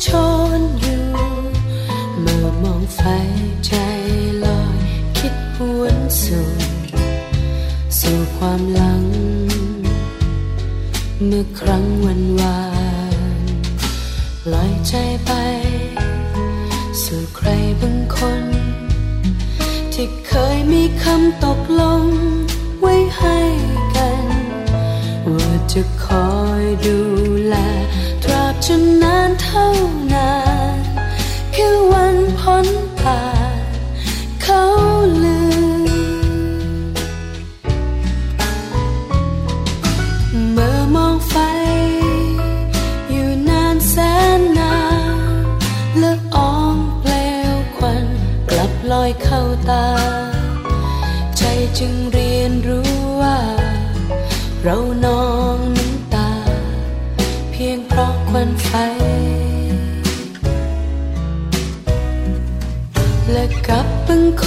ลุกโชนอยู่ เมื่อมองไฟใจลอยคิดหวนสู่สู่ความหลัง เมื่อครั้งวันวานลอยใจไป สู่ใครบางคน ที่เคยมีคำตกลงไว้ให้กันว่าจะคอยดูแล ตราบจนนานเท่า พ้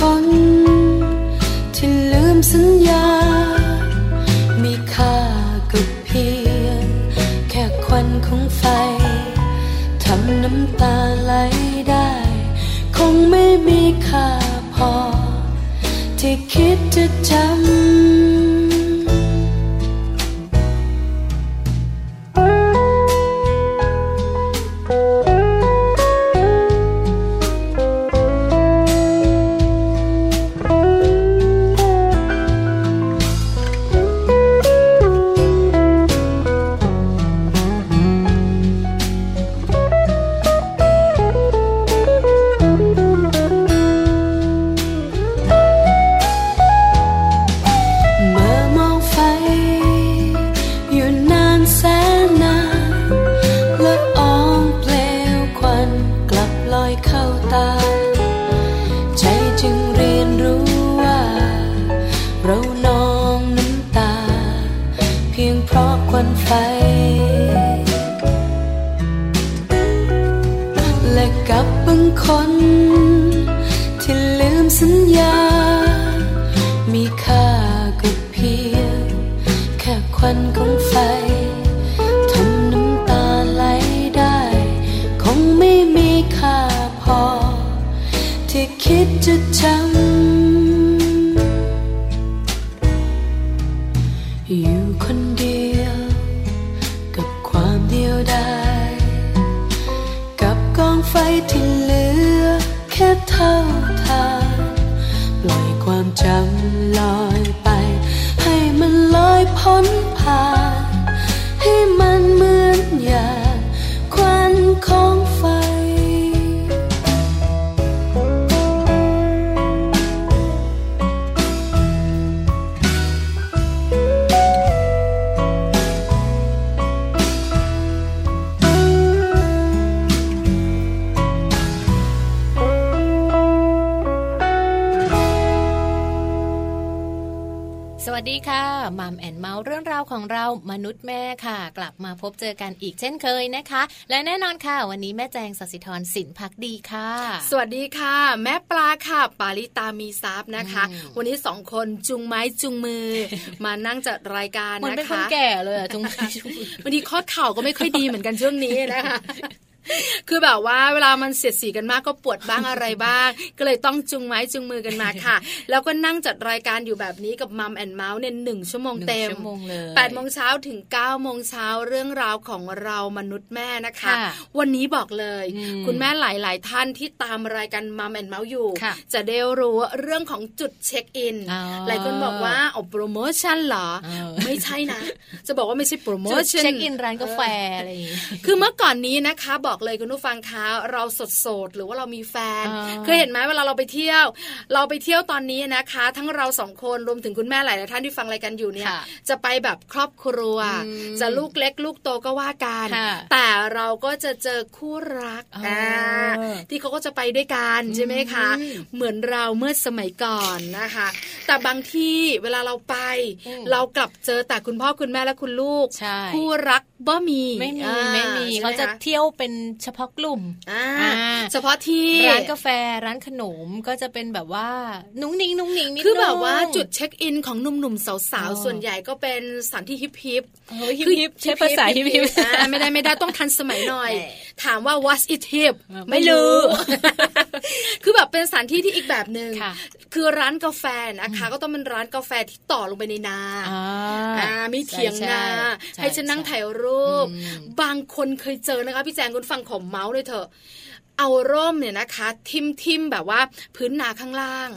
คนที่ลืมสัญญา มีค่าก็เพียง แค่ควันของไฟ ทำน้ำตาไหลได้ คงไม่มีค่าพอ ที่คิดจะจำ มัมแอนเมาส์เรื่องราวของเรามนุษย์แม่ค่ะ กลับมาพบเจอกันอีกเช่นเคยนะคะ และแน่นอนค่ะ วันนี้แม่แจงสัสิธรสินพักดีค่ะ สวัสดีค่ะ แม่ปลาค่ะ ปาลิตามีซับนะคะอืมวันนี้สองคนจุงไม้จุงมือ มานั่งจัดรายการเหมือนนะเป็นคคะนแก่เลยอะจุงไม้จุงมือวันนี้ข้อเข่าก็ไม่ค่อยดีเหมือนกันช่วงนี้นะคะ คือแบบว่าเวลามันเสียดสีกันมากก็ปวดบ้างอะไรบ้าง ก็เลยต้องจุงไม้จุงมือกันมาค่ะ แล้วก็นั่งจัดรายการอยู่แบบนี้กับ Mom and เมาท์เนี่ยหนึ่งชั่วโมงหนึ่งเต็มชั่วโมงเลยแปดโมงเช้าถึงเก้าโมงเช้าเรื่องราวของเรามนุษย์แม่นะคะค่ะวันนี้บอกเลยอืมคุณแม่หลาย ๆ ท่านที่ตามรายการ Mom and เมาท์อยู่ค่ะจะได้รู้เรื่องของจุดเช็คอินอ๋อหลายคนบอกว่าเอาโปรโมชั่นเหรอเออไม่ใช่นะ จะบอกว่าไม่ใช่โปรโมชั่นจุดเช็คอินร้านกาแฟอะไรอย่างงี้คือเมื่อก่อนนี้นะคะบอกบอกเลยคุณผู้ฟังคะเราสดโสดหรือว่าเรามีแฟนเคยเห็นไหมเวลาเราไปเที่ยว เราไปเที่ยวตอนนี้นะคะ ทั้งเราสองคนรวมถึงคุณแม่หลายๆท่านที่ฟังรายการอยู่เนี่ย จะไปแบบครอบครัว จะลูกเล็กลูกโตก็ว่ากันแต่เราก็จะเจอคู่รักที่เขาก็จะไปด้วยกันใช่ไหมคะ เหมือนเราเมื่อสมัยก่อนนะคะ แต่บางที่เวลาเราไป เรากลับเจอแต่คุณพ่อคุณแม่และคุณลูกคู่รัก บ่มีไม่มีไม่มีเขาจะเที่ยวเป็นเฉพาะกลุ่มเฉพาะที่ร้านกาแฟร้านขนมก็จะเป็นแบบว่านุ้งนิ้งนุ้งนิ้งนิดคือแบบว่าจุดเช็คอินของหนุ่มๆสาวๆส่วนใหญ่ก็เป็นสถานที่ฮิปฮิปฮิปฮิปใช้ภาษาฮิปฮิปไม่ได้ไม่ได้ต้องทันสมัยหน่อยถามว่า what it hip ไม่รู้ คือแบบเป็นสถานที่ที่อีกแบบหนึ่งคือร้านกาแฟนะคะ ก็ต้องเป็นร้านกาแฟที่ต่อลงไปในนาอ่ามีเถียงนา ให้ฉันนั่งถ่ายรูป บางคนเคยเจอนะคะ พี่แจงคุณฟังของเมาส์เลยเถอะ เอาร่มเนี่ยนะคะ ทิมทิมแบบว่าพื้นนาข้างล่าง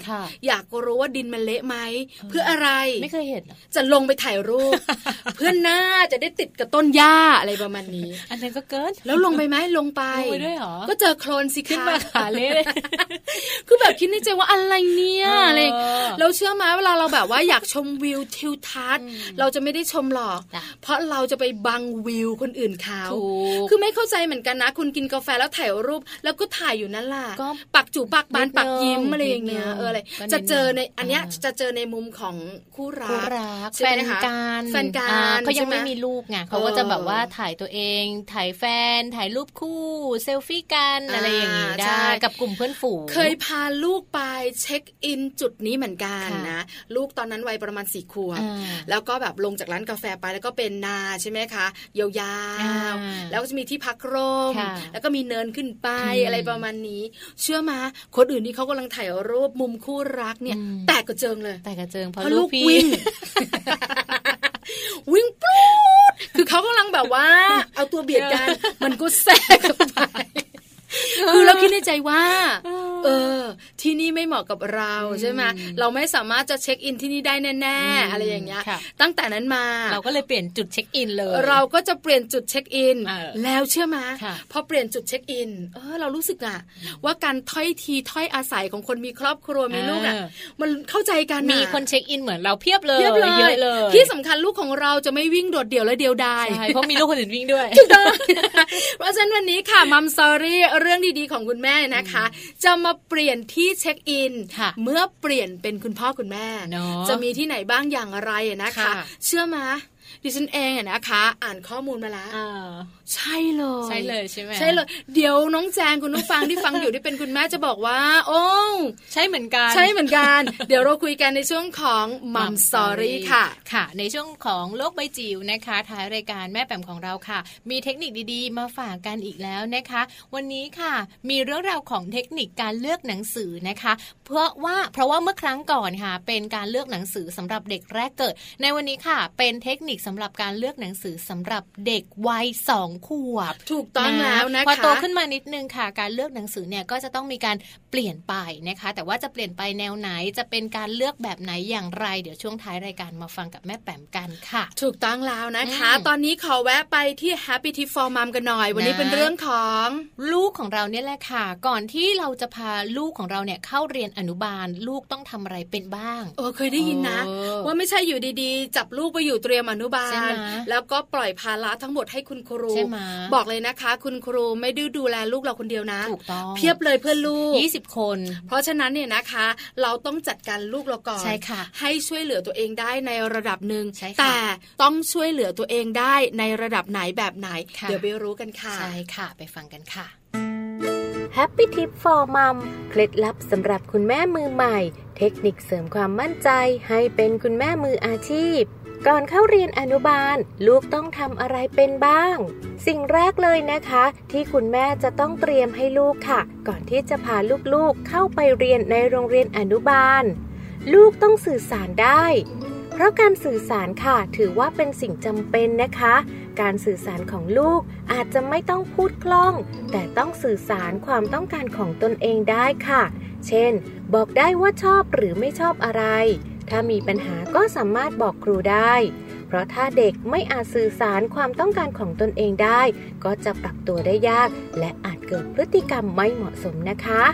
อยากรู้ว่าดินมันเละไหม เพื่ออะไรไม่เคยเห็นจะลงไปถ่ายรูป เพื่อนหน้าจะได้ติดกับต้นหญ้าอะไรประมาณนี้ อันนั้นก็เกิน แล้วลงไปไหมลงไปลงไปด้วยหรอ ก็เจอโคลนสิขึ้นมาขาเละคือแบบคิดในใจว่าอะไรเนี่ยอะไรเราเชื่อไหมเวลาเราแบบว่าอยากชมวิวทิวทัศน์ เราจะไม่ได้ชมหรอก เพราะเราจะไปบังวิวคนอื่นเขาคือไม่เข้าใจเหมือนกันนะ คุณกินกาแฟแล้วถ่ายรูปแล้วก็ถ่ายอยู่นั่นแหละปักจูปักบานปักยิ้มอะไรอย่างเงี้ยเอออะไรจะเจอในอันเนี้ยจะเจอในมุมของคู่รักแฟนการแฟนการเขายังไม่มีลูกไงเขาก็จะแบบว่าถ่ายตัวเอง ถ่ายแฟน ถ่ายรูปคู่เซลฟี่กันอะไรอย่างงี้ได้กับกลุ่มเพื่อนฝูงเคยพาลูกไปเช็คอินจุดนี้เหมือนกันนะลูกตอนนั้นวัยประมาณสี่ขวบแล้วก็แบบลงจากร้านกาแฟไปแล้วก็เป็นนาใช่ไหมคะยาวๆแล้วก็จะมีที่พักร่มแล้วก็มีเนินขึ้นไปอะไรประมาณนี้ เชื่อมาคนอื่นที่เขากำลังถ่ายรูปมุมคู่รักเนี่ย แตกกระเจิงเลย แตกกระเจิงเพราะลูกวิ่งวิ่งปู๊ดคือเขากำลังแบบว่า เอาตัวเบียดกัน มันก็แทรกไปคือเราคิดในใจว่า เออ ที่นี่ไม่เหมาะกับเราใช่ไหมเราไม่สามารถจะเช็คอินที่นี่ได้แน่ๆอะไรอย่างเงี้ยตั้งแต่นั้นมา เราก็เลยเปลี่ยนจุดเช็คอินเลย เราก็จะเปลี่ยนจุดเช็คอินแล้วเชื่อไหมพอเปลี่ยนจุดเช็คอินเออเรารู้สึกอะว่าการถ้อยทีถ้อยอาศัยของคนมีครอบครัวมีลูกอะมันเข้าใจกันมีคนเช็คอินเหมือนเราเพียบเลยเยอะเลย ที่สำคัญลูกของเราจะไม่วิ่งโดดเดี่ยวและเดียวดายใช่เพราะมีลูกคนอื่นวิ่งด้วยเพราะฉะนั้นวันนี้ค่ะ Mom Story เรื่องดีๆของคุณแม่นะคะ จะมาเปลี่ยนที่เช็คอิน เมื่อเปลี่ยนเป็นคุณพ่อคุณแม่ จะมีที่ไหนบ้างอย่างไรนะคะ เชื่อมา ดิฉันเองอะนะคะ อ่านข้อมูลมาแล้วใช่เลยใช่เลยใช่ไหมใช่เลย เดี๋ยวน้องแจงคุณผู้ฟังที่ฟังอยู่ที่เป็นคุณแม่จะบอกว่า โอ้ใช่เหมือนกัน ใช่เหมือนกัน เดี๋ยวเราคุยกันในช่วงของ Mom Story ค่ะค่ะ ในช่วงของโลกใบจิ๋วนะคะท้ายรายการแม่แปมของเราค่ะ มีเทคนิคดีๆ มาฝากกันอีกแล้วนะคะ วันนี้ค่ะ มีเรื่องราวของเทคนิคการเลือกหนังสือนะคะ เพราะว่าเพราะว่าเมื่อครั้งก่อนค่ะ เป็นการเลือกหนังสือสำหรับเด็กแรกเกิด ในวันนี้ค่ะ เป็นเทคนิคสำหรับการเลือกหนังสือสำหรับเด็กวัยสองขวบ ถูกต้องแล้วนะคะพอโตขึ้นมานิดนึงค่ะ การเลือกหนังสือเนี่ยก็จะต้องมีการเปลี่ยนไปนะคะ แต่ว่าจะเปลี่ยนไปแนวไหนจะเป็นการเลือกแบบไหนอย่างไร เดี๋ยวช่วงท้ายรายการมาฟังกับแม่แปมกันค่ะ ถูกต้องแล้วนะคะ ตอนนี้ขอแวะไปที่ Happy Tip for Mom กันหน่อย วันนี้เป็นเรื่องของ ลูกของเราเนี่ยแหละค่ะ ก่อนที่เราจะพาลูกของเราเนี่ยเข้าเรียนอนุบาล ลูกต้องทำอะไรเป็นบ้างเออเคยได้ยินนะ ว่าไม่ใช่อยู่ดีๆ จับลูกไปอยู่เตรียมอนุบาล แล้วก็ปล่อยภาระทั้งหมดให้คุณครู บอกเลยนะคะ คุณครูไม่ดื้อดูแลลูกเราคนเดียวนะถูกต้องเพียบเลยเพื่อนลูก 20 คน เพราะฉะนั้นเนี่ยนะคะ เราต้องจัดการลูกเราก่อนใช่ค่ะ ให้ช่วยเหลือตัวเองได้ในระดับหนึ่งแต่ต้องช่วยเหลือตัวเองได้ในระดับไหนแบบไหน เดี๋ยวไปรู้กันค่ะใช่ค่ะไปฟังกันค่ะ Happy Tip for Mom เคล็ดลับสำหรับคุณแม่มือใหม่ เทคนิคเสริมความมั่นใจให้เป็นคุณแม่มืออาชีพ ก่อนเข้าเรียนอนุบาล ลูกต้องทำอะไรเป็นบ้าง สิ่งแรกเลยนะคะ ที่คุณแม่จะต้องเตรียมให้ลูกค่ะ ก่อนที่จะพาลูกๆเข้าไปเรียนในโรงเรียนอนุบาล ลูกต้องสื่อสารได้ เพราะการสื่อสารค่ะ ถือว่าเป็นสิ่งจำเป็นนะคะ การสื่อสารของลูกอาจจะไม่ต้องพูดคล่อง แต่ต้องสื่อสารความต้องการของตนเองได้ค่ะ เช่น บอกได้ว่าชอบหรือไม่ชอบอะไร ถ้ามีปัญหาก็สามารถบอกครูได้ เพราะถ้าเด็กไม่อาจสื่อสารความต้องการของตนเองได้ ก็จะปรับตัวได้ยาก และอาจเกิดพฤติกรรมไม่เหมาะสมนะคะ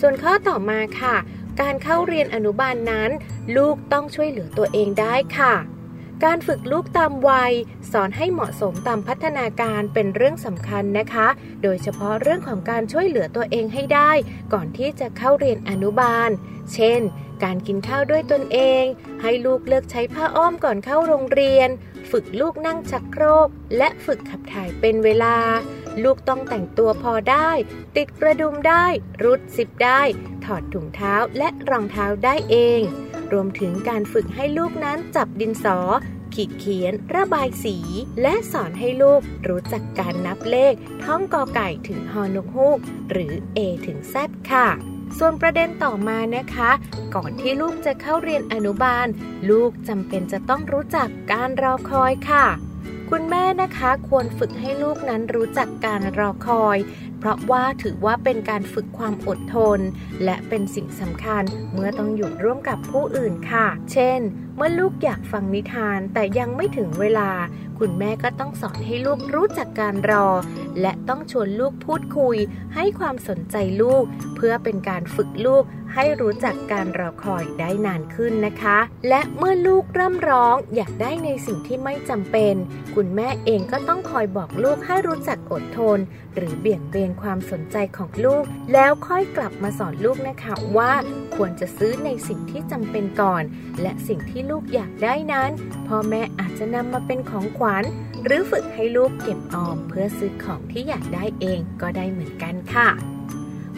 ส่วนข้อต่อมาค่ะ การเข้าเรียนอนุบาลนนั้น ลูกต้องช่วยเหลือตัวเองได้ค่ะการฝึกลูกตามวัย สอนให้เหมาะสมตามพัฒนาการเป็นเรื่องสำคัญนะคะ โดยเฉพาะเรื่องของการช่วยเหลือตัวเองให้ได้ ก่อนที่จะเข้าเรียนอนุบาล เช่น การกินข้าวด้วยตนเอง ให้ลูกเลือกใช้ผ้าอ้อมก่อนเข้าโรงเรียน ฝึกลูกนั่งชักโครก และฝึกขับถ่ายเป็นเวลา ลูกต้องแต่งตัวพอได้ ติดกระดุมได้ รุดซิปได้ ถอดถุงเท้าและรองเท้าได้เอง รวมถึงการฝึกให้ลูกนั้นจับดินสอขีดเขียน ระบายสี และสอนให้ลูกรู้จักการนับเลข ท่องกอไก่ถึงฮอนกฮูก หรือ A ถึง Z ค่ะ ส่วนประเด็นต่อมานะคะ ก่อนที่ลูกจะเข้าเรียนอนุบาล ลูกจำเป็นจะต้องรู้จักการรอคอยค่ะ คุณแม่นะคะควรฝึกให้ลูกนั้นรู้จักการรอคอย เพราะว่าถือว่าเป็นการฝึกความอดทน และเป็นสิ่งสำคัญเมื่อต้องอยู่ร่วมกับผู้อื่นค่ะ เช่น เมื่อลูกอยากฟังนิทานแต่ยังไม่ถึงเวลา คุณแม่ก็ต้องสอนให้ลูกรู้จักการรอ และต้องชวนลูกพูดคุย ให้ความสนใจลูก เพื่อเป็นการฝึกลูก ให้รู้จักการรอคอยได้นานขึ้นนะคะ และเมื่อลูกเริ่มร้องอยากได้ในสิ่งที่ไม่จำเป็น คุณแม่เองก็ต้องคอยบอกลูกให้รู้จักอดทน หรือเบี่ยงเบนความสนใจของลูก แล้วค่อยกลับมาสอนลูกนะคะว่าควรจะซื้อในสิ่งที่จำเป็นก่อน และสิ่งที่ลูกอยากได้นั้นพ่อแม่อาจจะนำมาเป็นของขวัญหรือฝึกให้ลูกเก็บออมเพื่อซื้อของที่อยากได้เองก็ได้เหมือนกันค่ะ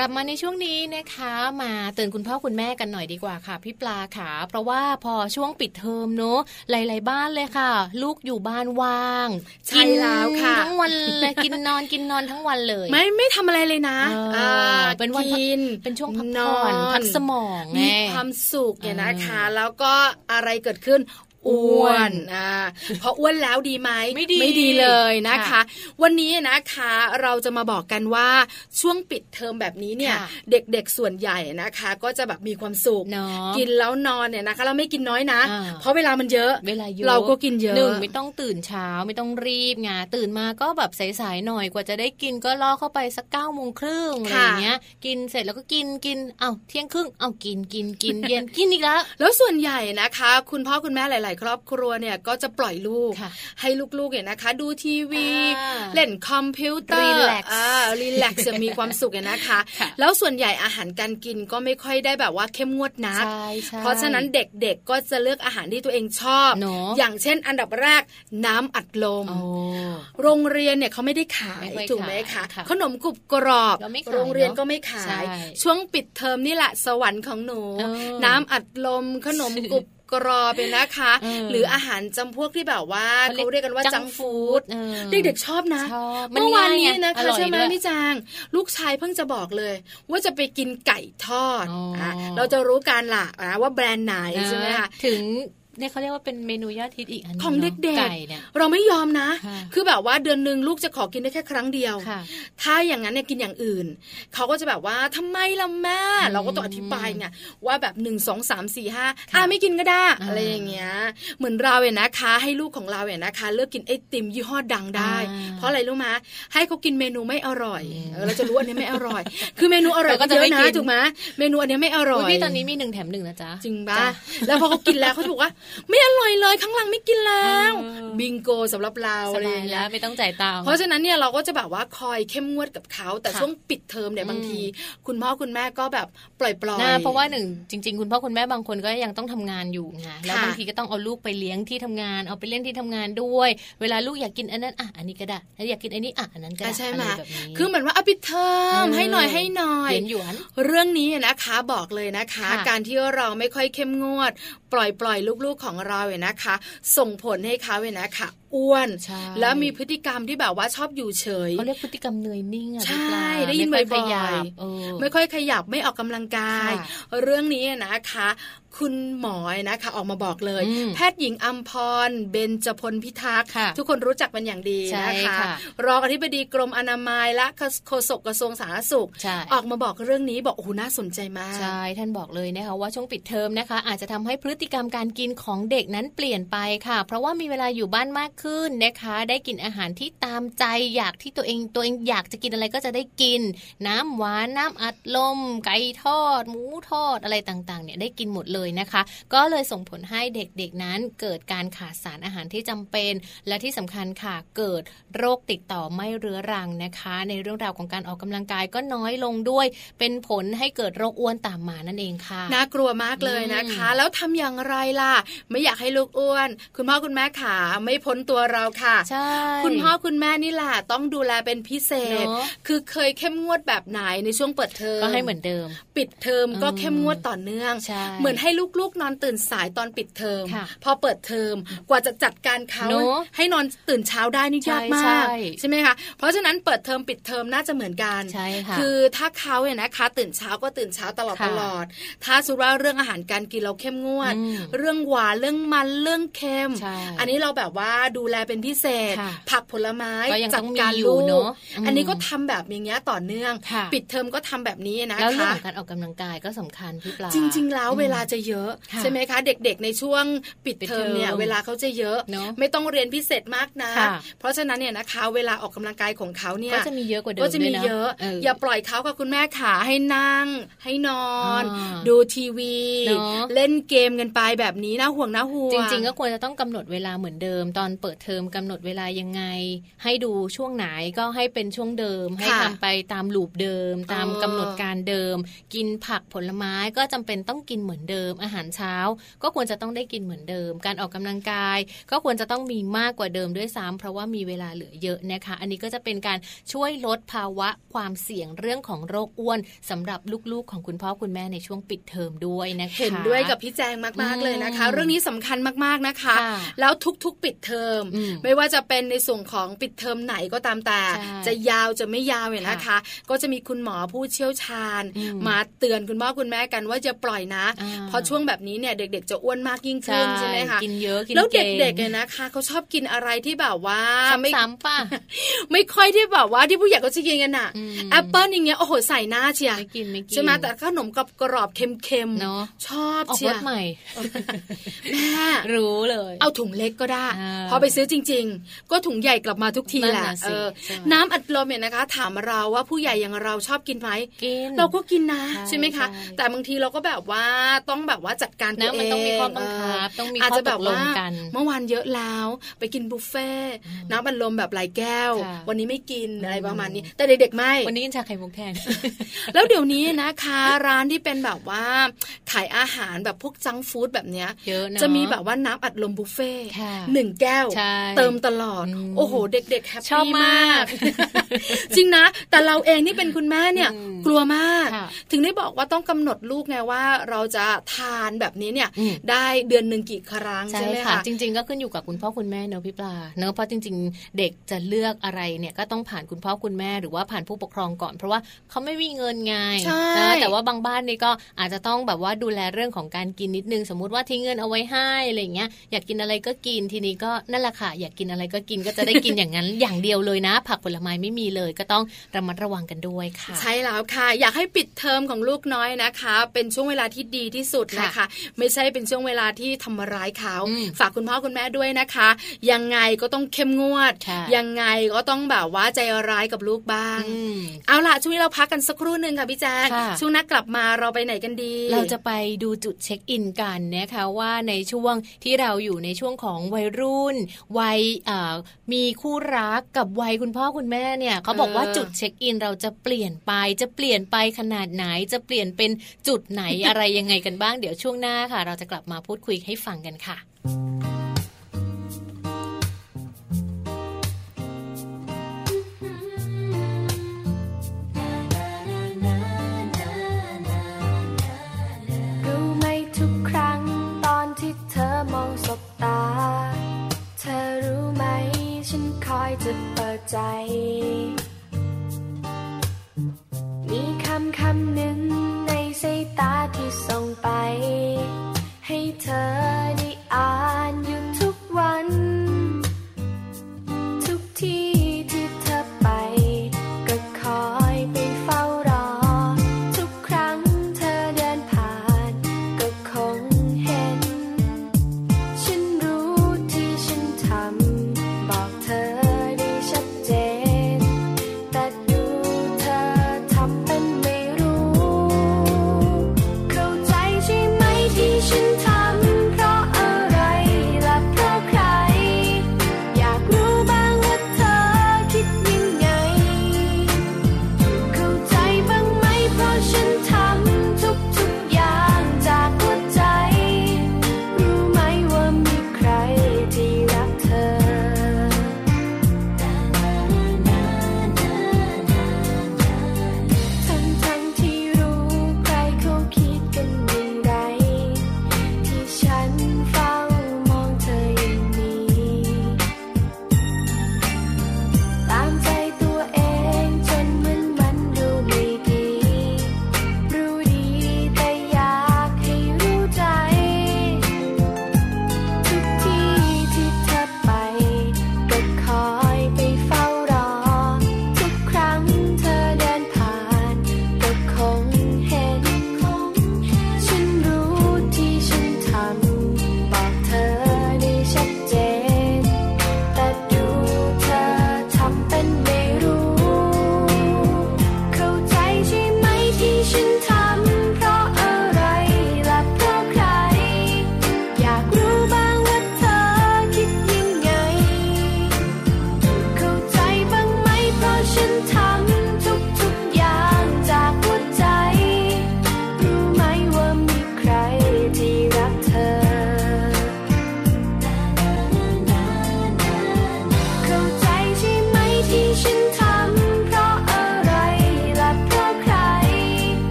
กลับมาในช่วงนี้นะคะมาเตือนคุณพ่อคุณแม่กันหน่อยดีกว่าค่ะพี่ปลาค่ะเพราะว่าพอช่วงปิดเทอมเนอะหลาย ๆ บ้านเลยค่ะ ลูกอยู่บ้านว่างใช่แล้วค่ะทั้งวันเลยกินนอนกินนอนทั้งวันเลย ไม่ไม่ทำอะไรเลยนะเอออ่าเป็นวันพักกินเป็นช่วงพักนผ่ออนนพักสมองไงมีความสุขเนี่ยนะคะเออแล้วก็อะไรเกิดขึ้น อ้อ้ววนนอ่าเพราะอ้วนแล้วดีไหมไม่ดีไม่ดีเลยนะคะค่ะวันนี้นะคะเราจะมาบอกกันว่าช่วงปิดเทอมแบบนี้เนี่ยค่ะเด็กๆส่วนใหญ่นะคะ ก็จะแบบมีความสุขเนาะกินแล้วนอนเนี่ยนะคะ เราไม่กินน้อยนะอ่าเพราะเวลามันเยอะเวลาเยอะเราก็กินเยอะหนึ่งไม่ต้องตื่นเช้าไม่ต้องรีบไงตื่นมาก็แบบสายๆหน่อยกว่าจะได้กินก็ล่อเข้าไปสักเก้าโมงครึ่งอะไรอย่างเงี้ย กินเสร็จแล้วก็กินกินเอ้าเที่ยงครึ่งเอ้ากินกินกินเย็นกินอีกแล้วแล้วส่วนใหญ่นะคะ คุณพ่อคุณแม่หลายๆครอบครัวเนี่ยก็จะปล่อยลูกค่ะให้ลูกๆเนี่ยนะคะ ดูทีวีอ่าเล่นคอมพิวเตอร์ Relax อ่ารีแลกซ์จะมีความสุขเนี่ยนะคะค่ะแล้วส่วนใหญ่อาหารการกินก็ไม่ค่อยได้แบบว่าเข้มงวดนักใช่ใช่เพราะฉะนั้นเด็กๆก็จะเลือกอาหารที่ตัวเองชอบเนอะอย่างเช่น อันดับแรกน้ำอัดลมโอ้โรงเรียนเนี่ยเขาไม่ได้ขายไม่ค่อยถูกไหมขาคะยค่ะขนมกรุบกรอบก็ไม่ขายโรงเรียนเนอะก็ไม่ขาใช่ยช่วงปิดเทอมนี่แหละสวรรค์ของหนูเออน้ำอัดลมขนมกรุบ กรอบเป็นนะคะเออหรืออาหารจำพวกที่แบบว่าเขาเรียกกันว่าจังฟู้ดเออเด็กๆชอบนะชอบเมื่อวานนี้ง่ายไงนะอคะร่อยใช่ไหมด้วยพี่จางลูกชายเพิ่งจะบอกเลย ว่าจะไปกินไก่ทอดอ๋ออะเราจะรู้การละอะว่าแบรนด์ไหนใช่ไหมคะถึง เนี่ยเขาเรียกว่าเป็นเมนูยอดฮิตอีกอันหนึ่ของนะเด็กไก่เนี่ยๆเราไม่ยอมนะค่ะคือแบบว่าเดือนหนึ่งลูกจะขอกินได้แค่ครั้งเดียวค่ะถ้าอย่างนั้นเนี่ยกินอย่างอื่น เขาก็จะแบบว่าทำไมล่ะแม่อืมเราก็ต้องอธิบายไงว่าแบบหนึ่งสองสามสี่ห้าค่ะอ่าไม่กินก็ได้อ่าอะไรอย่างเงี้ย เหมือนเราเนี่ยนะคะ ให้ลูกของเราเนี่ยนะคะ เลิกกินไอติมยี่ห้อดังได้อ่าเพราะอะไรรู้ไหมให้เขากินเมนูไม่อร่อยอืมเออเราจะรู้อันนี้ไม่อร่อย คือเมนูอร่อยเราก็ก็จะเยไม่อะกินะนถูกไหมเมนูอันเนี้ยไม่อร่อยพี่ตอนนี้มีหนึ่งแถมหนึ่งนะจ๊ะจริงปะจ้ะแล้วพอเขากินแล้วเขาจะบอกว่าไม่อร่อยเลยข้างหลังไม่กินแล้วเออบิงโกสำหรับเราสอะไรบาอยย่างเงี้แล้ยวไม่ต้องจ่ายตังค์เพราะฉะนั้นเนี่ยเราก็จะแบบว่าคอยเข้มงวดกับเขาแต่ค่ะช่วงปิดเทอมเนี่ยอืมบางที คุณพ่อคุณแม่ก็แบบปล่อยปล่อยนะเพราะว่าหนึ่งจริง ๆ คุณพ่อคุณแม่บางคนก็ยังต้องทำงานอยู่ไงแล้วค่ะบางทีก็ต้องเอาลูกไปเลี้ยงที่ทำงาน เอาไปเล่นที่ทำงานด้วย เวลาลูกอยากกินอันนั้นอะอันนี้ก็ได้ถ้าอยากกินอันนี้อะอันนั้นก็ได้อะใช่ไหมอะไรแบบนี้คือเหมือนว่าเอาปิดเทอมเออให้หน่อยให้หน่อยเหรียญหยวนเรื่องนี้นะคะบอกเลยนะคะค่ะการที่เราไม่ค่อยเข้มงวด ปล่อยปล่อยลูกๆของเราเนี่ยนะคะ ส่งผลให้เขาเนี่ยนะคะ อ้วนใช่แล้วมีพฤติกรรมที่แบบว่าชอบอยู่เฉยเขาเรียกพฤติกรรมเนยนิ่งอะใช่พี่ปลาได้ยินไม่ค่บ่อยๆขยับเออไม่ค่อยขยับไม่ออกกำลังกายค่ะเรื่องนี้นะคะ คุณหมอนะคะออกมาบอกเลยอืมแพทย์หญิงอัมพรเบญจพลพิทักษ์ค่ะทุกคนรู้จักเป็นอย่างดีใช่นะคะค่ะรองอธิบดีกรมอนามัยและโฆษกกระทรวงสาธารณสุขใช่ออกมาบอกเรื่องนี้บอกโอ้โหน่าสนใจมากใช่ท่านบอกเลยนะคะว่าช่วงปิดเทอมนะคะ อาจจะทำให้พฤติกรรมการกินของเด็กนั้นเปลี่ยนไปค่ะ เพราะว่ามีเวลาอยู่บ้านมากขึ้นนะคะ ได้กินอาหารที่ตามใจอยากที่ตัวเองตัวเองอยากจะกินอะไรก็จะได้กิน น้ำหวานน้ำอัดลม ไก่ทอด หมูทอดอะไรต่างๆเนี่ยได้กินหมดเลยนะคะ ก็เลยส่งผลให้เด็กๆนั้นเกิดการขาดสารอาหารที่จำเป็น และที่สำคัญค่ะเกิดโรคติดต่อไม่เรื้อรังนะคะ ในเรื่องราวของการออกกำลังกายก็น้อยลงด้วย เป็นผลให้เกิดโรคอ้วนตามมานั่นเองค่ะน่ากลัวมากเลยนะคะ แล้วทำอย่างไรล่ะ ไม่อยากให้ลูกอ้วน คุณพ่อคุณแม่ขาไม่พ้นตัวเราค่ะใช่คุณพ่อคุณแม่นี่แหละต้องดูแลเป็นพิเศษเนอะคือเคยเข้มงวดแบบไหนในช่วงเปิดเทอมก็ให้เหมือนเดิม ปิดเทอมก็อืมเข้มงวดต่อเนื่องใช่เหมือนให้ลูกๆ นอนตื่นสายตอนปิดเทอมค่ะพอเปิดเทอมกว่าจะจัดการเขาเนอะให้นอนตื่นเช้าได้นี่ใช่ยากมากใช่ใช่ไหมคะเพราะฉะนั้นเปิดเทอมปิดเทอมน่าจะเหมือนกันใช่ค่ะคือถ้าเขาเนี่ยนะคะ ตื่นเช้าก็ตื่นเช้าตลอดค่ะตลอด ถ้าสมมุติว่าเรื่องอาหารการกินเราเข้มงวดอืมเรื่องหวานเรื่องมันเรื่องเค็มใช่อันนี้เราแบบว่าดูแลเป็นพิเศษค่ะผักผลไม้ก็ยังต้องจัดองมีการอยู่ลูกเนอะอืมอันนี้ก็ทำแบบอย่างเงี้ยต่อเนื่องค่ะปิดเทอมก็ทำแบบนี้นะแล้วเรื่องคะของการออกกำลังกายก็สำคัญพี่ปลาจริง ๆ แล้วเวลาจะเยอะค่ะใช่ไหมคะ เด็กๆ ในช่วงปิดปิดเทอมเนี่ยเทอมเวลาเขาจะเยอะเนอะไม่ต้องเรียนพิเศษมากนะค่ะเพราะฉะนั้นเนี่ยนะคะ เวลาออกกำลังกายของเขาเนี่ยก็จะมีเยอะกว่าเดิมก็จะมีด้วยนเยอะอย่าปล่อยเขากับคุณแม่ขาให้นั่ง ให้นอนอ่าดูทีวีเนอะเล่นเกมกันไปแบบนี้น่าห่วงน่าห่วงจริง ๆ ก็ควรจะต้องกำหนดเวลาเหมือนเดิมตอนเปิดเทอมกำหนดเวลายังไง ให้ดูช่วงไหนก็ให้เป็นช่วงเดิม ให้ค่ะทำไปตามลูปเดิม ตามเออกำหนดการเดิม กินผักผลไม้ก็จำเป็นต้องกินเหมือนเดิม อาหารเช้า ก็ควรจะต้องได้กินเหมือนเดิม การออกกำลังกาย ก็ควรจะต้องมีมากกว่าเดิมด้วยซ้ำเพราะว่ามีเวลาเหลือเยอะนะคะ อันนี้ก็จะเป็นการช่วยลดภาวะความเสี่ยงเรื่องของโรคอ้วนสำหรับลูกๆของคุณพ่อคุณแม่ในช่วงปิดเทอมด้วยนะคะเห็นด้วยกับพี่แจงมากอืมๆเลยนะคะ เรื่องนี้สำคัญมากๆนะคะค่ะแล้วทุกๆ ปิดเทอมอืม ไม่ว่าจะเป็นในส่วนของปิดเทอมไหนก็ตามแต่ใช่จะยาวจะไม่ยาวเนี่ยนะคะ ก็จะมีคุณหมอผู้เชี่ยวชาญอืมมาเตือนคุณพ่อคุณแม่กันว่าจะปล่อยนะอ่าเพราะช่วงแบบนี้เนี่ยเด็ก ๆ จะอ้วนมากยิ่งขึ้นใช่ไหมคะกินเยอะกินแล้วเก่งเด็กๆเนี่ยนะคะเขาชอบกินอะไรที่แบบว่าไม่ซ้ำๆป่ะไม่ค่อยที่แบบว่าที่ผู้ใหญ่ก็จะกินกันอะอืมแอปเปิ้ลอย่างเงี้ยโอ้โหใส่หน้าเชียไม่กินไม่กินใช่ไหมแต่ขนมกรอบกรอบๆเค็มเนาะๆชอบออกเชีรยถใหม่แม่รู้เลย เอาถุงเล็กก็ได้อ่าพอไปซื้อจริง ๆ ก็ถุงใหญ่กลับมาทุกทีแหละนั่นน่ะสิเออใช่ไหมน้ำอัดลมเนี่ยนะคะ ถามเราว่าผู้ใหญ่อย่างเราชอบกินไหมกินเราก็กินนะใช่ใช่ไหมคะใช่แต่บางทีเราก็แบบว่าต้องแบบว่าจัดการตัวนะเองมันต้องมีข้อบังคับเต้องมีอาจข้อจะตแบบกลว่างกันเมื่อวานเยอะแล้วไปกินบุฟเฟ่ต์น้ำอัดลมแบบหลายแก้วค่ะวันนี้ไม่กินอะไรอืมประมาณนี้ แต่เด็กๆไม่วันนี้กินชาไข่มุกแทนแล้วเดี๋ยวนี้นะคะร้านที่เป็นแบบว่าขายอาหารแบบพวกจังก์ฟู้ดแบบเนี้ยเยอะเนอะจะมีแบบว่าน้ำอัดลมบุฟเฟ่ต์ค่ะหนึ่งแก้วใช่เติมตลอดอืมโอ้โห เด็กๆแฮปชอบปี้มามากกจริงนะ แต่เราเองที่เป็นคุณแม่เนี่ยอืมกลัวมากค่ะถึงได้บอกว่าต้องกำหนดลูกไงว่าเราจะทานแบบนี้เนี่ยอืมได้เดือนหนึ่งกี่ครั้งใช่ใช่ไหมค่ะคะจริง ๆ ก็ขึ้นอยู่กับคุณพ่อคุณแม่เนอะพี่ปลาเนอะเพราะจริง ๆ เด็กจะเลือกอะไรเนี่ยก็ต้องผ่านคุณพ่อคุณแม่หรือว่าผ่านผู้ปกครองก่อน เพราะว่าเขาไม่มีเงินไงใช่นะแต่ว่าบางบ้านนี่ก็อาจจะต้องแบบว่าดูแลเรื่องของการกินนิดนึง สมมุติว่าทิ้งเงินเอาไว้ให้อะไรอย่างเงี้ยอยากกินอะไรก็กินทีนี้ก็นั่นแหละค่ะ อยากกินอะไรก็กินก็จะได้กินอย่างนั้น อย่างเดียวเลยนะ ผักผลไม้ไม่มีเลย ก็ต้องระมัดระวังกันด้วยค่ะ ใช่แล้วค่ะ อยากให้ปิดเทอมของลูกน้อยนะคะ เป็นช่วงเวลาที่ดีที่สุดนะคะค่ะไม่ใช่เป็นช่วงเวลาที่ทำร้ายเขาอืมฝากคุณพ่อคุณแม่ด้วยนะคะ ยังไงก็ต้องเข้มงวดค่ะยังไงก็ต้องแบบว่าใจร้ายกับลูกบ้างอืมเอาล่ะช่วงนี้เราพักกันสักครู่หนึ่งค่ะพี่แจ๊คค่ะช่วงหน้ากลับมาเราไปไหนกันดี เราจะไปดูจุดเช็คอินกันนะคะว่าในช่วงที่เราอยู่ในช่วงของวัยรุ่นวัยเอ่อมีคู่รักกับวัยคุณพ่อคุณแม่เนี่ยเขาบอกว่าเออจุดเช็คอินเราจะเปลี่ยนไป จะเปลี่ยนไปขนาดไหน จะเปลี่ยนเป็นจุดไหนอะไรยังไงกันบ้าง เดี๋ยวช่วงหน้าค่ะ เราจะกลับมาพูดคุยให้ฟังกันค่ะ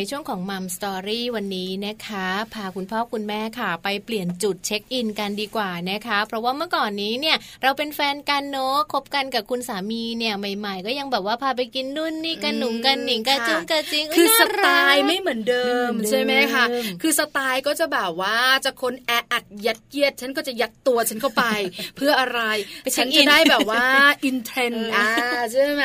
ในช่วงของ Mom Story วันนี้นะคะ พาคุณพ่อคุณแม่ค่ะ ไปเปลี่ยนจุดเช็คอินกันดีกว่านะคะ เพราะว่าเมื่อก่อนนี้เนี่ยเราเป็นแฟนกันเนอะคบกันกับคุณสามีเนี่ยใหม่ ๆ ก็ยังแบบว่าพาไปกินนู่นนี่กันหนุ่งกันหนิงกันจุ้งกันจิงคือ yes น่ารักสไตล์ไม่เหมือนเดิมไม่เหมือนเดิมใช่ไหมคะคือสไตล์ก็จะแบบว่าจะคนแออัดยัดเยียด ฉันก็จะยัดตัวฉันเข้าไป เพื่ออะไรไปเช็คอินฉันจะได้แบบว่า in trend อ่าใช่ไหม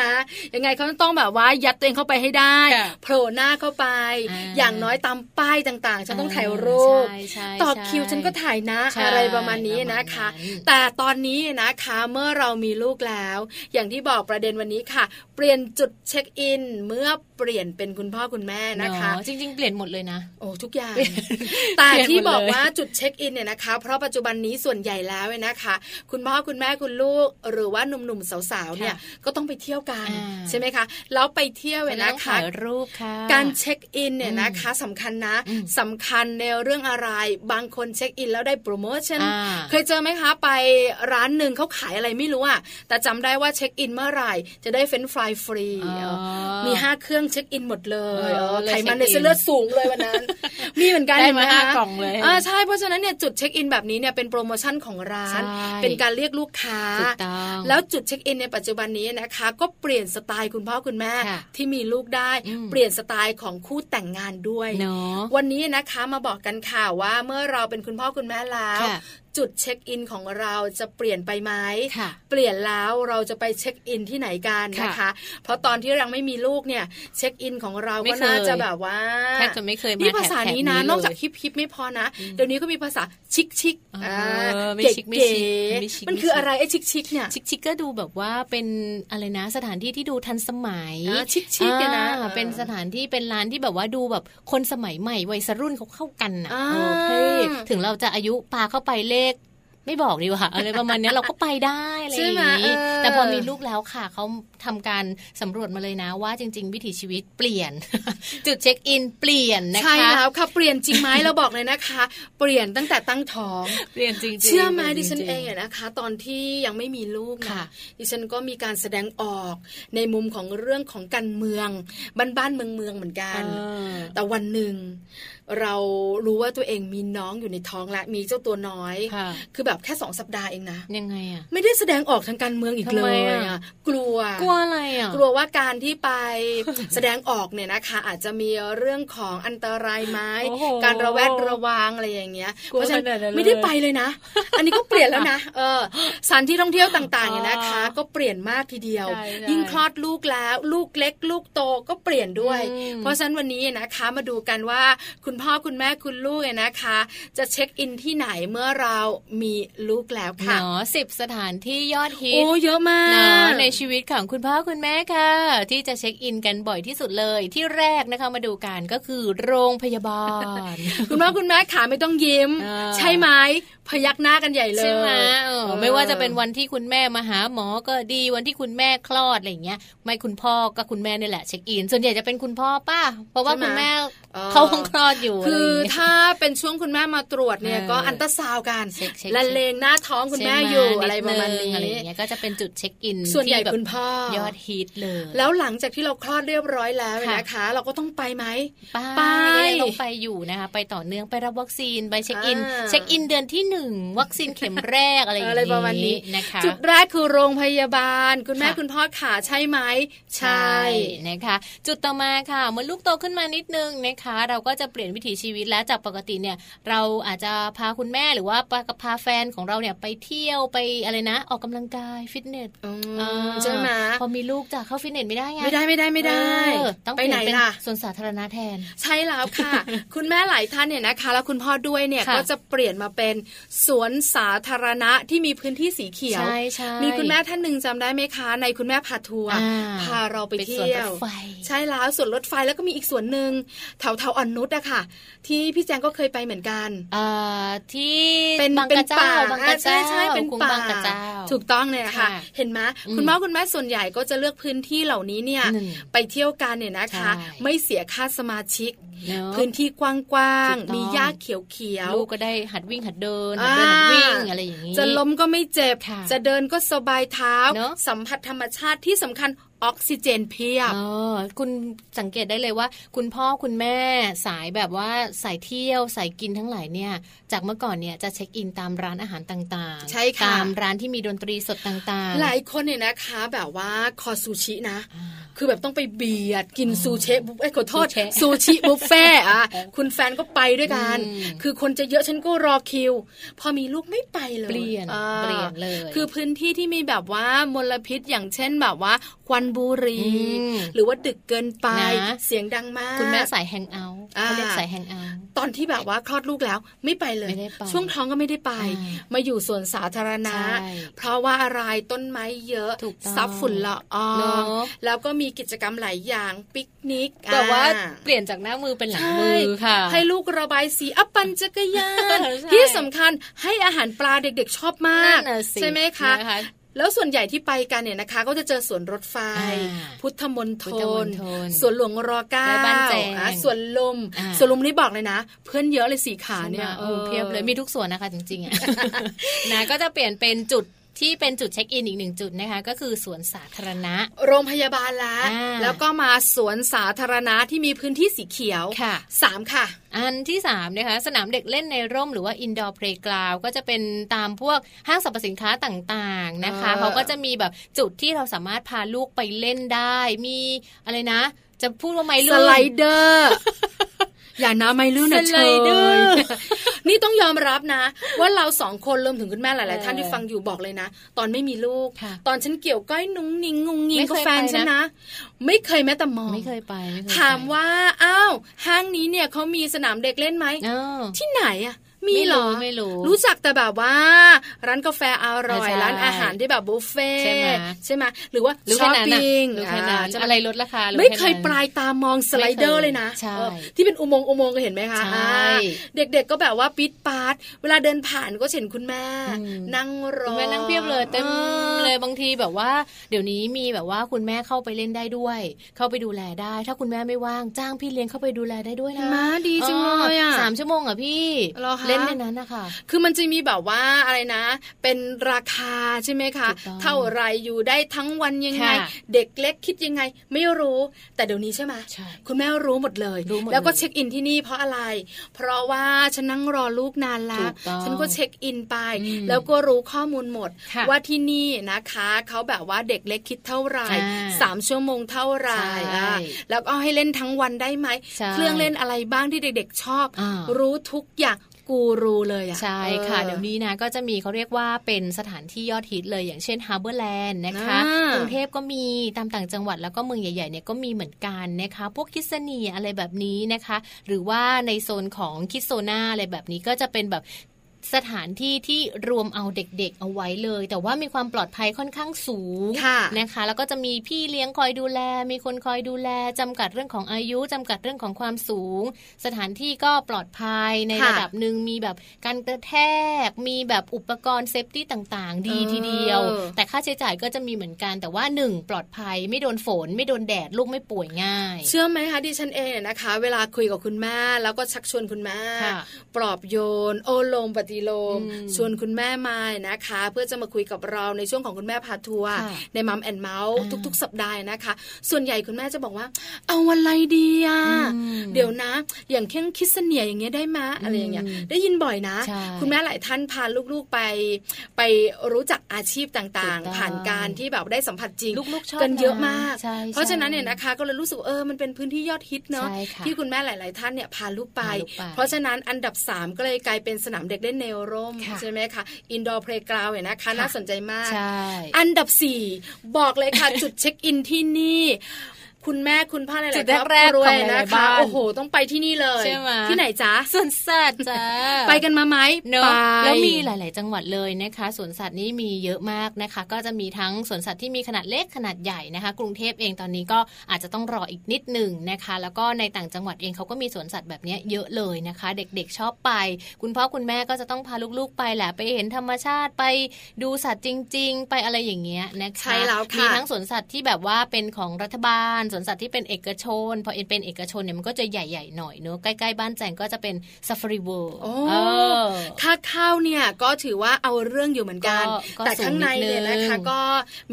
ยังไงเขาต้องแบบว่ายัดตัวเองเข้าไปให้ได้ค่ะโผล่หน้าเข้าไปอ่าอย่างน้อยตามป้ายต่างๆ ฉันต้องถ่ายรูปใช่ใช่ต่อใช่คิวฉันก็ถ่ายนะใช่อะไรประมาณนี้นะคะประมาณนั้นแต่ตอนนี้นะคะเมื่อเรามีลูกแล้ว อย่างที่บอกประเด็นวันนี้ค่ะ เปลี่ยนจุดเช็คอิน เมื่อเปลี่ยนเป็นคุณพ่อคุณแม่นะคะเอจริง ๆ เปลี่ยนหมดเลยนะ โอ้ทุกอย่างเปลี่ยนแต่เปลี่ยนหมดที่บอกเลยว่าจุดเช็คอินเนี่ยนะคะ เพราะปัจจุบันนี้ส่วนใหญ่แล้วเนี่ยนะคะ คุณพ่อคุณแม่คุณลูก หรือว่าหนุ่มๆสาวๆเนี่ยก็ต้องไปเที่ยวกันอ่าใช่ไหมคะแล้วไปเที่ยวเนี่ยแล้วนะต้องคะถ่ายรูปค่ะการเช็คอินเนี่ยอืมนะคะสำคัญนะอืมสำคัญในเรื่องอะไร บางคนเช็คอินแล้วได้โปรโมชั่นอ่าเคยเจอไหมคะไปร้านหนึ่งเขาขายอะไรไม่รู้อะแต่จำได้ว่าเช็คอินเมื่อไหร่จะได้เฟรนช์ฟรายฟรีอ๋อมีห้าเครื่องเช็คอินหมดเลยเออเออเลยไขมันในเช็คอินเส้นเลือดสูงเลยวันนั้น มีเหมือนกันได้เห็นไหมมาห้าคะกล่องเลยอ่าใช่เพราะฉะนั้นเนี่ยจุดเช็คอินแบบนี้เนี่ยเป็นโปรโมชั่นของร้านใช่เป็นการเรียกลูกค้าถูกต้องแล้วจุดเช็คอินในปัจจุบันนี้นะคะ ก็เปลี่ยนสไตล์คุณพ่อคุณแม่ค่ะที่มีลูกได้อืมเปลี่ยนสไตล์ของคู่แต่งงานด้วยเนาะวันนี้นะคะมาบอกกันค่ะว่าเมื่อเราเป็นคุณพ่อคุณแม่แล้วค่ะ จุดเช็คอินของเราจะเปลี่ยนไปไหมค่ะเปลี่ยนแล้วเราจะไปเช็คอินที่ไหนกันนะคะ เพราะตอนที่ยังไม่มีลูกเนี่ยเช็คอินของเราไม่ก็เคยน่าจะแบบว่าแทบจะไม่เคยมานี่ภาษาแถบนี้นะนี้เลยนอกจากฮิปฮิปไม่พอนะ เดี๋ยวนี้ก็มีภาษาชิคชิคเออไม่เก๋ชิคไม่เก๋ชิคไม่ชิคมันไม่คือชิคอะไรไอ้ชิคชิคเนี่ยชิคชิคก็ดูแบบว่าเป็นอะไรนะสถานที่ที่ดูทันสมัยอ่าชิคๆเนี่ยนะอ่าเป็นสถานที่เป็นร้านที่แบบว่าดูแบบคนสมัยใหม่วัยรุ่นเขาเข้ากันอะอ่าเออเท่ถึงเราจะอายุปาเข้าไปเลขไม่บอกดีกว่าอะไรประมาณเนี้ยเราก็ไปได้อะไรอใช่ย่างไหมนี้เออแต่พอมีลูกแล้วค่ะเขาทำการสำรวจมาเลยนะว่าจริง ๆ วิถีชีวิตเปลี่ยน จุดเช็คอินเปลี่ยนนะคะใช่แล้วค่ะเปลี่ยนจริงไหมเราบอกเลยนะคะ เปลี่ยนตั้งแต่ตั้งท้องเปลี่ยนจริงๆเชื่อไหมปลี่ดิยฉันจริๆเองอะนะคะ ตอนที่ยังไม่มีลูกค่ะนะดิฉันก็มีการแสดงออกในมุมของเรื่องของการเมืองบ้านบ้านๆเมืองเมืองๆเหมือนกันเออแต่วันหนึ่ง เรารู้ว่าตัวเองมีน้องอยู่ในท้องและมีเจ้าตัวน้อยค่ะคือแบบแค่สองสัปดาห์เองนะยังไงอะไม่ได้แสดงออกทางการเมืองอีกทำเลไมยอะอะกลัวกลัวอะไรอะกลัวว่าการที่ไปแสดงออกเนี่ยนะคะ อาจจะมีเรื่องของอันตรายไหมโอ้โหการระแวดระวังอะไรอย่างเงี้ยกลัวเพราะฉะนั้นขนาดนั้นเลยไม่ได้ไปเลยนะ อันนี้ก็เปลี่ยนแล้วนะเออสถานที่ท่องเที่ยวต่างๆเนี่ยนะคะอ๋อก็เปลี่ยนมากทีเดียวใช่ใช่ยิ่งคลอดลูกแล้ว ลูกเล็ก ลูกโตก็เปลี่ยนด้วยอืมเพราะฉะนั้นวันนี้นะคะมาดูกันว่าคุณพ่อคุณแม่คุณลูกเนี่ยนะคะ จะเช็คอินที่ไหนเมื่อเรามีลูกแล้วค่ะเนาะสิบสถานที่ยอดฮิโอ้ตเยอะมากเนาะในชีวิตของคุณพ่อคุณแม่ค่ะ ที่จะเช็คอินกันบ่อยที่สุดเลยที่แรกนะคะมาดูกันก็คือโรงพยาบาล คุณพ่อคุณแม่ขาไม่ต้องยิ้มอ่าใช่ไหมพยักหน้ากันใหญ่เลยใช่ไหมเออเออไม่ว่าจะเป็นวันที่คุณแม่มาหาหมอก็ดีวันที่คุณแม่คลอดอะไรอย่างเงี้ย ไม่คุณพ่อก็คุณแม่นี่แหละเช็คอิน ส่วนใหญ่จะเป็นคุณพ่อป้าเพราะว่าคุณแม่ออ เขาห้องคลอดอยู่ คืออะไรอย่างเงี้ยถ้าเป็นช่วงคุณแม่มาตรวจเนี่ยเออก็อัลตราซาวด์กันเช็คเช็คละเลงหน้าท้องคุณแม่อยู่ใช่หอะไรประมาณดงนี้อะไรอย่างเงี้ยก็จะเป็นจุดเช็คอิน ส่วนใหญ่ที่แบบคุณพ่อยอดฮิตเลย แล้วหลังจากที่เราคลอดเรียบร้อยแล้วค่ะนะคะเราก็ต้องไปไหมไปไปยังต้องไปอยู่นะคะไปต่อเนื่องไปรับวัคซีนไปเช็คอินอ่าเช็คอินเดือนที่หนึ่งวัคซีนเข็มแรกอะไรอย่างอะไรประมาณนี้นะคะจุดแรกคือโรงพยาบาล คุณแม่ค่ะคุณพ่อขาใช่ไหมใช่นะคะ จุดต่อมาค่ะเมื่อลูกโตขึ้นมานิดนึงนะคะเราก็จะเปลี่ยนวิถีชีวิตแล้วจากปกติเนี่ยเราอาจจะพาคุณแม่หรือว่าพาแฟนของเราเนี่ยไปเที่ยวไปอะไรนะ ออกกำลังกายฟิตเนสอืมอ่าใช่ไหมพอมีลูกจะเข้าฟิตเนสไม่ได้ไงไม่ได้ไม่ได้ไม่ได้เออต้องไปเปลี่ไหนยนเป็นล่ะส่วนสาธารณะแทน ใช่แล้วค่ะ คุณแม่หลายท่านเนี่ยนะคะ แล้วคุณพ่อด้วยเนี่ยค่ะก็จะเปลี่ยนมาเป็นสวนสาธารณะที่มีพื้นที่สีเขียวใช่ใช่มีคุณแม่ท่านหนึ่งจำได้ไหมคะ ในคุณแม่พาทัวร์อ่าพาเราไปเป็นเที่สวนยรวถไฟใช่แล้วส่วนรถไฟแล้วก็มีอีกส่วนหนึ่งแถวแถวอ่อนนุชอะค่ะ ที่พี่แจงก็เคยไปเหมือนกันอ่าที่เป็นบางเป็นกระเจ้าป่าบางกระเจ้าใช่ใช่เป็นคุ้งป่าบางกระเจ้าถูกต้องเนี่ยค่ะค่ะ เห็นไหมอืมคุณพ่อคุณแม่ส่วนใหญ่ก็จะเลือกพื้นที่เหล่านี้เนี่ยหนึ่งไปเที่ยวกันเนี่ยนะคะใช่ไม่เสียค่าสมาชิกเนอะพื้นที่กว้างถูกต้องๆมีหญ้าเขียวลูกก็ได้หัดวิ่งหัดเดินอ่าหัดเดินหัดวิ่งอะไรอย่างนี้ๆจะล้มก็ไม่เจ็บค่ะจะเดินก็สบายเท้าเนอะสัมผัสธรรมชาติที่สำคัญ ออกซิเจนเพียบเออคุณสังเกตได้เลยว่า คุณพ่อคุณแม่สายแบบว่าสายเที่ยวสายกินทั้งหลายเนี่ย จากเมื่อก่อนเนี่ยจะเช็คอินตามร้านอาหารต่างๆ ใช่ค่ะตามร้านที่มีดนตรีสดต่างๆ หลายคนเนี่ยนะคะแบบว่าคอซูชินะอ่าคือแบบต้องไปเบียดกินซูเชบุฟเอ้ยขอโทษซูเชซูชิบุฟเฟ่ต์อะคุณแฟนก็ไปด้วยกันอืมคือคนจะเยอะฉันก็รอคิว พอมีลูกไม่ไปเลยเปลี่ยนอ่าเปลี่ยนเลย คือพื้นที่ที่มีแบบว่ามลพิษอย่างเช่นแบบว่าควันบุหรี่อืมหรือว่าดึกเกินไปนะเสียงดังมาก คุณแม่สาย hangout อ่าเขาเรียกสาย hangout ตอนที่แบบว่าคลอดลูกแล้วไม่ไปเลยไม่ได้ไปช่วงท้องก็ไม่ได้ไปอ่ามาอยู่สวนสาธารณะใช่เพราะว่าอะไรต้นไม้เยอะถูกต้องซับฝุ่นละออเนงอะแล้วก็มีกิจกรรมหลายอย่างปิกนิกแต่ว่าอ่เปลี่ยนจากหน้ามือเป็นหลังใช่มือค่ะ ให้ลูกระบายสีอัปปันจักรยานใช่ที่สำคัญให้อาหารปลาเด็กๆชอบมากนั่นน่ะสิใช่ไหมคะนะคะ แล้วส่วนใหญ่ที่ไปกันเนี่ยนะคะ ก็จะเจอสวนรถไฟอ่าพุทธมณฑพุทธมลณฑลสวนหลวงรอเก้าและบ้านแจงอะสวนลมอ่าสวนลมนี่บอกเลยนะ เพื่อนเยอะเลยสีขาเนี่ยเออเพียบเลยมีทุกส่วนนะคะจริงๆอะนะก็จะเปลี่ยนเป็นจุด ที่เป็นจุดเช็คอินอีกหนึ่งจุดนะคะ ก็คือสวนสาธารณะ โรงพยาบาลแล้วอ่าแล้วก็มาสวนสาธารณะที่มีพื้นที่สีเขียวค่ะสามค่ะ อันที่3นะคะสนามเด็กเล่นในร่มหรือว่า indoor playground ก็จะเป็นตามพวกห้างสรรพสินค้าต่างๆนะคะเออเขาก็จะมีแบบจุดที่เราสามารถพาลูกไปเล่นได้ มีอะไรนะ จะพูดว่าไม้สลื่นไลเดอร์ อย่านะไม่ลื่นนะสเชไลยเดอร์นี่ต้องยอมรับนะ ว่าเราสองคนรวมถึงคุณแม่หลายเออๆท่านที่ฟังอยู่บอกเลยนะ ตอนไม่มีลูกค่ะตอนฉันเกี่ยวก้อยนุ้งนิงงุงงิงไม่กับเคยแฟนไปนะฉันนะ ไม่เคยแม้แต่มองไม่เคยไปไเคยไปถามว่าอ้าวห้างนี้เนี่ยเขามีสนามเด็กเล่นไหมเออที่ไหนอะ มีเหรอไม่รู้ รู้จักแต่แบบว่า ร้านกาแฟอร่อยใช่ร้านอาหารที่แบบบุฟเฟ่ใช่ไหมใช่ไหมหรือว่ารู้ช้แค่อปนั้นน่ะปิ้งรู้แค่นั้นาใช่หอะไรลดราคารู้ไม่แเคยปลายตามองสไลเดอร์เลยนะใช่เออที่เป็นอุโมงค์อุโมงค์ก็เห็นไหมคะใช่อ่าเด็กๆก็แบบว่าปิดปาร์ตเวลาเดินผ่านก็เห็นคุณแม่อืมนั่งรอคุณแม่นั่งเพียบเลยเต็มออเลยบางทีแบบว่า เดี๋ยวนี้มีแบบว่าคุณแม่เข้าไปเล่นได้ด้วย เข้าไปดูแลได้ ถ้าคุณแม่ไม่ว่างจ้างพี่เลี้ยงเข้าไปดูแลได้ด้วยนะมาดีจังเลยอะสามชั่วโมงอะพี่เหรอคะเล่นในนั้นนะคะคือมันจะมีแบบว่าอะไรนะ เป็นราคาใช่ไหมคะถูกต้องเท่าไหรอยู่ได้ทั้งวันยังไงค่ะเด็กเล็กคิดยังไง ไม่รู้ แต่เดี๋ยวนี้ใช่ไหมใช่คุณแม่รู้หมดเลยรู้หมดแล้วก็เลยเช็คอินที่นี่เพราะอะไร เพราะว่าฉันนั่งรอลูกนานละถูกต้องฉันก็เช็คอินไปอืมแล้วก็รู้ข้อมูลหมดค่ะว่าที่นี่นะคะเขาแบบว่าเด็กเล็กคิดเท่าไหร่อ่าสามชั่วโมงเท่าไหร่ใช่อะแล้วก็ให้เล่นทั้งวันได้ไหมใช่เครื่องเล่นอะไรบ้างที่เด็กๆชอบอ่ารู้ทุกอย่าง กูรูเลยอะใช่ค่ะออเดี๋ยวนี้นะก็จะมีเขาเรียกว่าเป็นสถานที่ยอดฮิตเลยอย่างเช่น HarborLand นะคะอ่ากรุงเทพก็มีตามต่างจังหวัดแล้วก็เมืองใหญ่ๆเนี่ยก็มีเหมือนกันนะคะ พวก KidZania อะไรแบบนี้นะคะ หรือว่าในโซนของ Kidzoona อะไรแบบนี้ก็จะเป็นแบบ สถานที่ที่รวมเอาเด็กๆเอาไว้เลย แต่ว่ามีความปลอดภัยค่อนข้างสูงค่ะนะคะ แล้วก็จะมีพี่เลี้ยงคอยดูแล มีคนคอยดูแลจำกัดเรื่องของอายุจำกัดเรื่องของความสูง สถานที่ก็ปลอดภัยในค่ะระดับหนึ่งมีแบบการกระแทก มีแบบอุปกรณ์ safety ต่างๆ ดีเออทีเดียว แต่ค่าใช้จ่ายก็จะมีเหมือนกัน แต่ว่าหนึ่งปลอดภัยไม่โดนฝน ไม่โดนแดดลูกไม่ป่วยง่าย เชื่อไหมคะดิฉันเองเนี่ยนะคะ เวลาคุยกับคุณแม่แล้วก็ชักชวนคุณแม่ค่ะปลอบโยนโอโลมปฏิโลมอืมชวนคุณแม่มานะคะ เพื่อจะมาคุยกับเราในช่วงของคุณแม่พาทัวร์ค่ะใน Mom and Mouth อ่าทุก ๆ สัปดาห์นะคะ ส่วนใหญ่คุณแม่จะบอกว่า เอาอะไรดีอะอืมเดี๋ยวนะ อย่างเช่น KidZania อย่างเงี้ยได้ไหมอะไรอย่างเงี้ยอืมได้ยินบ่อยนะใช่คุณแม่หลายท่านพาลูกๆไป ไปรู้จักอาชีพต่างถูกต้องๆ ผ่านการที่แบบได้สัมผัสจริงลูกๆชอบกันเยอะมากใช่เพราะฉะนั้นใช่เนี่ยนะคะก็เลยรู้สึกว่าเออมันเป็นพื้นที่ยอดฮิตเนาะใช่ค่ะที่คุณแม่หลาย ๆ ท่านเนี่ยพาลูกไปพาลูกไป เพราะฉะนั้นอันดับ 3 ก็เลยกลายเป็นสนามเด็กเล่นในร่มค่ะใช่ไหมคะ indoor playground เนี่ยนะคะค่ะน่าสนใจมากใช่อันดับ 4 บอกเลยค่ะ จุดเช็คอินที่นี่ คุณแม่คุณพ่อหลายจุดๆครอบแรกครัๆวของหนะลายๆคะบ้านโอ้โห ต้องไปที่นี่เลยใช่ไหมที่ไหนจ๊ะสวนสัตว์จ้าไปกันมาไหมเนอะไปแล้วมีหลาย ๆ จังหวัดเลยนะคะสวนสัตว์นี้มีเยอะมากนะคะ ก็จะมีทั้งสวนสัตว์ที่มีขนาดเล็กขนาดใหญ่นะคะ กรุงเทพเองตอนนี้ก็อาจจะต้องรออีกนิดหนึ่งนะคะ แล้วก็ในต่างจังหวัดเองเขาก็มีสวนสัตว์แบบนี้เยอะเลยนะคะ เด็กๆชอบไป คุณพ่อคุณแม่ก็จะต้องพาลูกๆไปแหละไปเห็นธรรมชาติไปดูสัตว์จริง ๆ ไปอะไรอย่างเงี้ยนะคะใช่แล้วค่ะมีทั้งสวนสัตว์ที่แบบว่าเป็นของรัฐบาลสวนสัตว์ที่เป็นเอกชน พอเป็นเอกชนเนี่ยมันก็จะใหญ่ ๆ หน่อยเนอะใกล้ๆบ้านแจงก็จะเป็นซ a ฟ a รีเวิลด์โอ้เออค่าเข้าเนี่ยก็ถือว่าเอาเรื่องอยู่เหมือนกันก็ก็แต่ข้างในเนี่ยนะคะสูงนิดนึงก็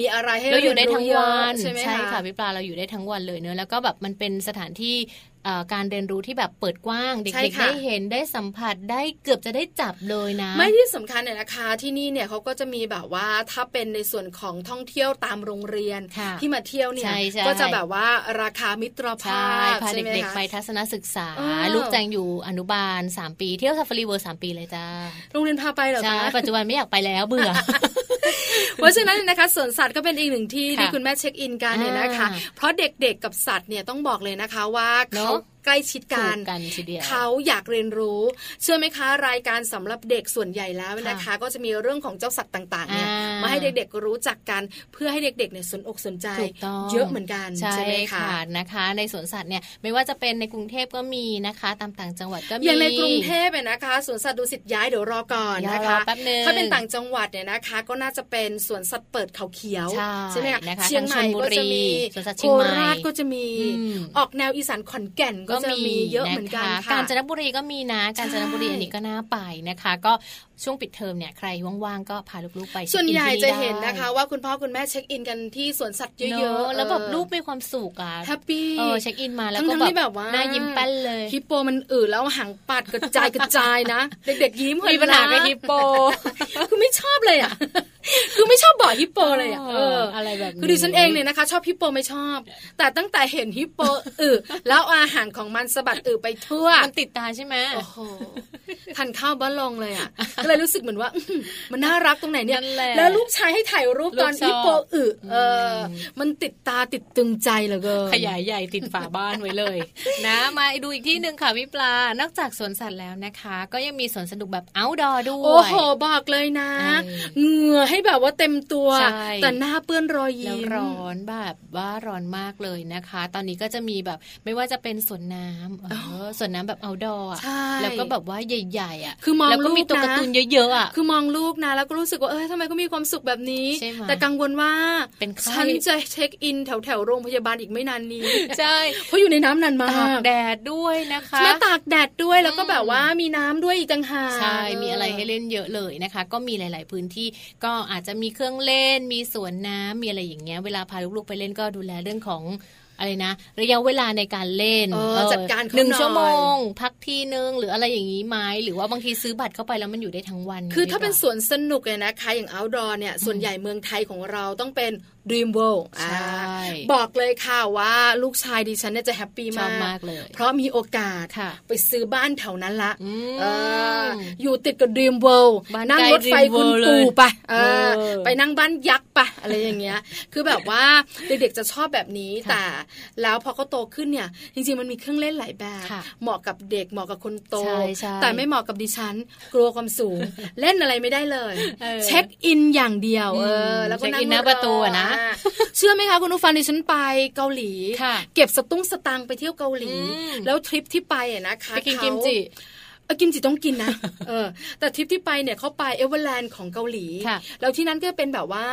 มีอะไรให้เราอยู่ได้ทั้งเรีนรู้วันเยอะใช่ไหมค่ะคะพี่ปลาเราอยู่ได้ทั้งวันเลยเนอะแล้วก็แบบมันเป็นสถานที่เอ่อ การเรียนรู้ที่แบบเปิดกว้างเด็ใช่กๆค่ะได้เห็นได้สัมผัสได้เกือบจะได้จับเลยนะ ไม่ที่สำคัญเนี่ยนะคะที่นี่เนี่ยเขาก็จะมีแบบว่าถ้าเป็นในส่วนของท่องเที่ยวตามโรงเรียนค่ะที่มาเที่ยวเนี่ยใช่ใช่ก็จะแบบว่าราคามิตรใช่ภาพพาใช่ไหมเด็กคะๆไปทัศนศึกษาเออลูกแจงอยู่อนุบาล 3 ปี เที่ยวซ a ฟ a รีเวิลด์สามปีเลยจ้าโรงเรียนพาไปเหรอใช่คะปัจจุบันไม่อยากไปแล้วเบื่อ เพราะฉะนั้นนะคะสวนสัตว์ก็เป็นอีกหนึ่งที่ค่ะที่คุณแม่เช็คอินกันเนี่ยนะคะอ่าเพราะเด็กๆกับสัตว์เนี่ยต้องบอกเลยนะคะว่าเนอะเขา ใกล้ชิดถูกันกกันทีเดียวเขาอยากเรียนรู้ เชื่อไหมคะ รายการสำหรับเด็กส่วนใหญ่แล้วนะคะ ก็จะมีเรื่องของเจ้าสัตว์ต่างๆเนี่ยอ่ามมาให้เด็กๆรู้จักกัน เพื่อให้เด็กๆเนี่ยสนอกสนใจถูกต้องเยอะเหมือนกันใช่ไหมคะค่ะนะคะ ในสวนสัตว์เนี่ยไม่ว่าจะเป็นในกรุงเทพก็มีนะคะ ตามต่างจังหวัดก็มีอย่างในกรุงเทพเนี่ยนะคะสวนสัตว์ดูสิตย้ายเดี๋ยวรอก่อนนะรอคะแป๊บนึงถ้าเป็นต่างจังหวัดเนี่ยนะคะ ก็น่าจะเป็นสวนสัตว์เปิดเขาเขียวใช่ไหมคะนะคะเชียงใหม่ทางชลบุก็รีจะมีสวนสัตว์โคเชียงใหม่ราชก็จะมีอืมออกแนวอีสานขอนแก่นก็จะมีเยอะเหมือนกันคค่ะกาญจนบุรีก็มีนะกาญจนบุรีใช่อันนี้ก็น่าไปนะคะ ก็ช่วงปิดเทอมเนี่ยใครว่างๆก็พาลูกๆไปส่วนใหญ่ช็คอิจะที่เห็นนะคะได้ว่าคุณพ่อคุณแม่เช็คอินกันที่สวนสัตว์เยเนอะอะๆแล้วแบบเออลูกมีความสุขอะแฮปปี้เออเช็คอินมาแล้วทั้ก็งๆที่แบบว่าหน้ายิ้มแป้นเลยฮิปโปมันอืดแล้วหางปัดกระจายกระจายนะ เด็กๆยิ้มมีปัญหากับฮิปโปคือไม่ชอบเลยอะคือไม่ชอบบ่อฮิปโปเลยอะเอออะไรแบบนี้คือดิฉันเองเนี่ยนะคะ ชอบฮิปโปไม่ชอบ แต่ตั้งแต่เห็นฮิปโปอึแล้วเอาอาหารของมันสะบัดอึไปทั่ว มันติดตาใช่ไหมโอ้โหทันข้าวบ้านลงเลยอะก็เลยรู้สึกเหมือนว่าอื้อหือมันน่ารักตรงไหนเนี่ยนั่นแหละแล้วลูกชายให้ถ่ายรูปตอนลูกชอบฮิปโปอึเอออ มันติดตาติดตึงใจเหลือเกินขยายใหญ่ติดฝาบ้านไว้เลย นะ มาดูอีกที่หนึ่งค่ะพี่ปลา นอกจากสวนสัตว์แล้วนะคะ ก็ยังมีสวนสนุกแบบ outdoor ด้วย โอ้โหบอกเลยนะเออเหงื่อให้แบบว่าเต็มตัวใช่แต่หน้าเปื้อนรอยแล้วยิ้มร้อนแบบว่าร้อนมากเลยนะคะ ตอนนี้ก็จะมีแบบไม่ว่าจะเป็นสวนน้ำเออสวนน้ำแบบ outdoor อะใช่แล้วก็แบบว่าใหญ่ๆอะคือมองแล้วก็มีลูกตัวนะการ์ตูนเยอะๆอะคือมองลูกนะ แล้วก็รู้สึกว่าเออทำไมก็มีความสุขแบบนี้ใช่ไหมแต่กังวลว่าเป็นไข้ฉันจะเช็คอินแถวแถวๆโรงพยาบาลอีกไม่นานนี้ใช่เพราะอยู่ในน้ำนานมาตากกแดดด้วยนะคะใช่ไหมตากแดดด้วยแล้วก็อืมแบบว่ามีน้ำด้วยอีกต่างหากใช่มีอะไรให้เล่นเยอะเลยนะคะ ก็มีหลาย ๆพื้นที่ก็อาจจะมีเครื่องเล่นมีสวนน้ำมีอะไรอย่างเงี้ยเวลาพาลูกๆไปเล่นก็ดูแลเรื่องของ อะไรนะ ระยะเวลาในการเล่นเออเออจัดการเขาหนึ่งหน่อยชั่วโมง พักทีนึงหรืออะไรอย่างนี้ไหมหรือว่าบางทีซื้อบัตรเข้าไปแล้วมันอยู่ได้ทั้งวัน คือถ้าเป็นดีกว่สวนสนุกเนี่ยนะคะ อย่าง outdoor เนี่ยส่วนใหญ่เมืองไทยของเราต้องเป็น Dream World ใช่อ่าบอกเลยค่ะว่าลูกชายดิฉันเนี่ยจะแฮปปี้ชอมาบกมากเลย เพราะมีโอกาสค่ะไปซื้อบ้านแถวนั้นละอืมเอออยู่ติดกับ Dream World บ้านนั่งใกล้รถไฟ Dream คุณ World ปู่เลยไปเออเออไปนั่งบ้านยักษ์ไปอะไรอย่างเงี้ย คือแบบว่าเด็กๆจะชอบแบบนี้ค่ะแต่แล้วพอเขาโตขึ้นเนี่ย จริงๆมันมีเครื่องเล่นหลายแบบค่ะเหมาะกับเด็กเหมาะกับคนโตใช่ใช่แต่ไม่เหมาะกับดิฉัน กลัวความสูง เล่นอะไรไม่ได้เลยเออเช็คอินอย่างเดียวอืมเออ แล้วก็เช็คอินนั่งหน้าประตูอะนะอ่าเชื่อไหมคะคุณผู้ฟังดิฉันไปเกาหลีค่ะเก็บสตุ้งสตังค์ไปเที่ยวเกาหลีอืมแล้วทริปที่ไปอะนะคะไปกินเขากิมจิเออกิมจิต้องกินนะ เออ แต่ทริปที่ไปเนี่ยเขาไป Everland ของเกาหลีค่ะแล้วที่นั้นก็เป็นแบบว่า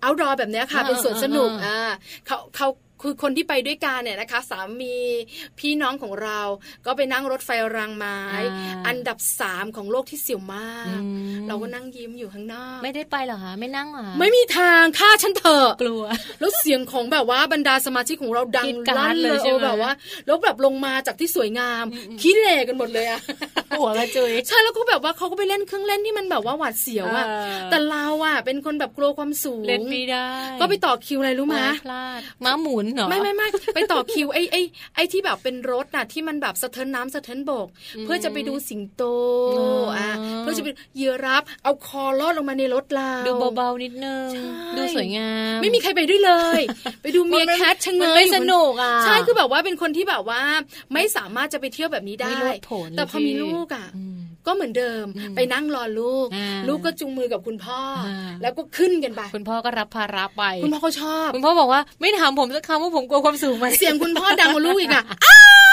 เอาดอแบบเนี้ยค่ะอ่าเป็นสวนสนุก อ่าอ่าเขาเขา คือคนที่ไปด้วยกันเนี่ยนะคะ สามีพี่น้องของเราก็ไปนั่งรถไฟรางไม้ อันดับสามของโลกที่เสียวมากอืมเราก็นั่งยิ้มอยู่ข้างนอก ไม่ได้ไปเหรอคะไม่นั่งเหรอไม่มีทางฆ่าฉันเถอะกลัว แล้วเสียงของแบบว่าบรรดาสมาชิกของเราดังกรี๊ดกราลั่ดนเลเลยยใช่เอไหมอแบบว่าแล้วแบบลงมาจากที่สวยงามขี้เหร่กันหมดเลยอะหัวกระจุยใช่แล้วก็แบบว่าเขาก็ไปเล่นเครื่องเล่นที่มันแบบว่าหวาดเสียวอะเออแต่เราอะเป็นคนแบบกลัวความสูงเล่นไม่ได้ ก็ไปต่อคิวอะไรรู้ไหมพลาดม้าหมุนเหรอไม่ไม่ไม่ไปต่อคิวไอ้ไอ้ไอ้ที่แบบเป็นรถน่ะที่มันแบบสะเทินน้ำสะเทินบก เพื่อจะไปดูสิงโตอ๋ออ่อะเพื่อจะไปเหยียรับเอาคอลอดลงมาในรถเราดูเบาๆนิดนึงใช่ดูสวยงามไม่มีใครไปด้วยเลย ไปดูเมียแคทชะเงมันยไม่อยู่สนุกอะใช่คือแบบว่าเป็นคนที่แบบว่าไม่สามารถจะไปเที่ยวแบบนี้ได้ไม่โลดโผนแต่พอพี่มีลูกอะอืม ก็เหมือนเดิมอืมไปนั่งรอลูกอ่าลูกก็จุงมือกับคุณพ่ออาแล้วก็ขึ้นกันไปคุณพ่อก็รับภาระไป คุณพ่อเขาชอบ คุณพ่อบอกว่าไม่ถามผมสักคำว่าผมกลัวความสูงไหมเสียงคุณพ่อดังกว่าลูกอีกอะ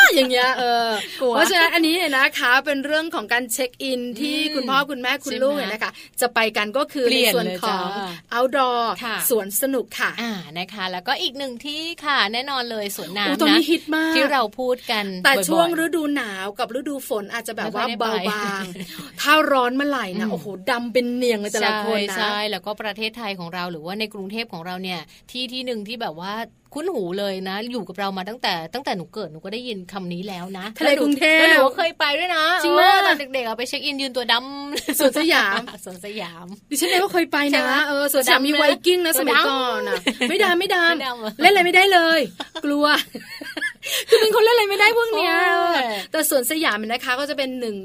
อ้าอย่างเงี้ยเออกลัวเพราะฉะนั้นอันนี้เนี่ยนะคะเป็นเรื่องของการเช็คอินที่อืมคุณพ่อคุณแม่คุณใช่ไหมลูกเนี่ยนะคะจะไปกันก็คือเปลี่ในยนส่วนเลยของจ้า outdoor ค่ะสวนสนุกค่ะอ่านะคะ แล้วก็อีกหนึ่งที่ค่ะแน่นอนเลยสวนอู้น้ำตอนนะนี้ฮิตมากที่เราพูดกัน แต่บ่อยๆช่วงฤดูหนาวกับฤดูฝนอาจจะแบบว่าไม่ค่เบาอยได้ไปบางถ้าร้อนเมื่อไหร่นะอืมโอ้โหดำเป็นเหนี่ยงเลยแต่ละคนนะใช่แล้วก็ประเทศไทยของเราหรือว่าในกรุงเทพของเราเนี่ยที่ที่หนึ่งที่แบบว่า คุ้นหูเลยนะ อยู่กับเรามาตั้งแต่ตั้งแต่หนูเกิดหนูก็ได้ยินคำนี้แล้วนะทะเลกรุงเทพแล้วหนูก็เคยไปด้วยนะจริงไหมเออตอนเด็กๆอะไปเช็คอินยืนตัวดำสวนสยามสวนสยาม ดิฉันเองก็เคยไปใช่นะไหมเออสวนสยามมีดำนะไวกิ้งนะตัวสมัยดำก่อนอะไม่ดำไม่ดไม่ดำเหรอำเล่นอะไรไม่ได้เลย กลัวคือเป็นคนเล่นอะไรไม่ได้พวกเนี้ยโอ้ยแต่สวนสยามเนี่ยนะคะก็จะเป็นหนึ่ง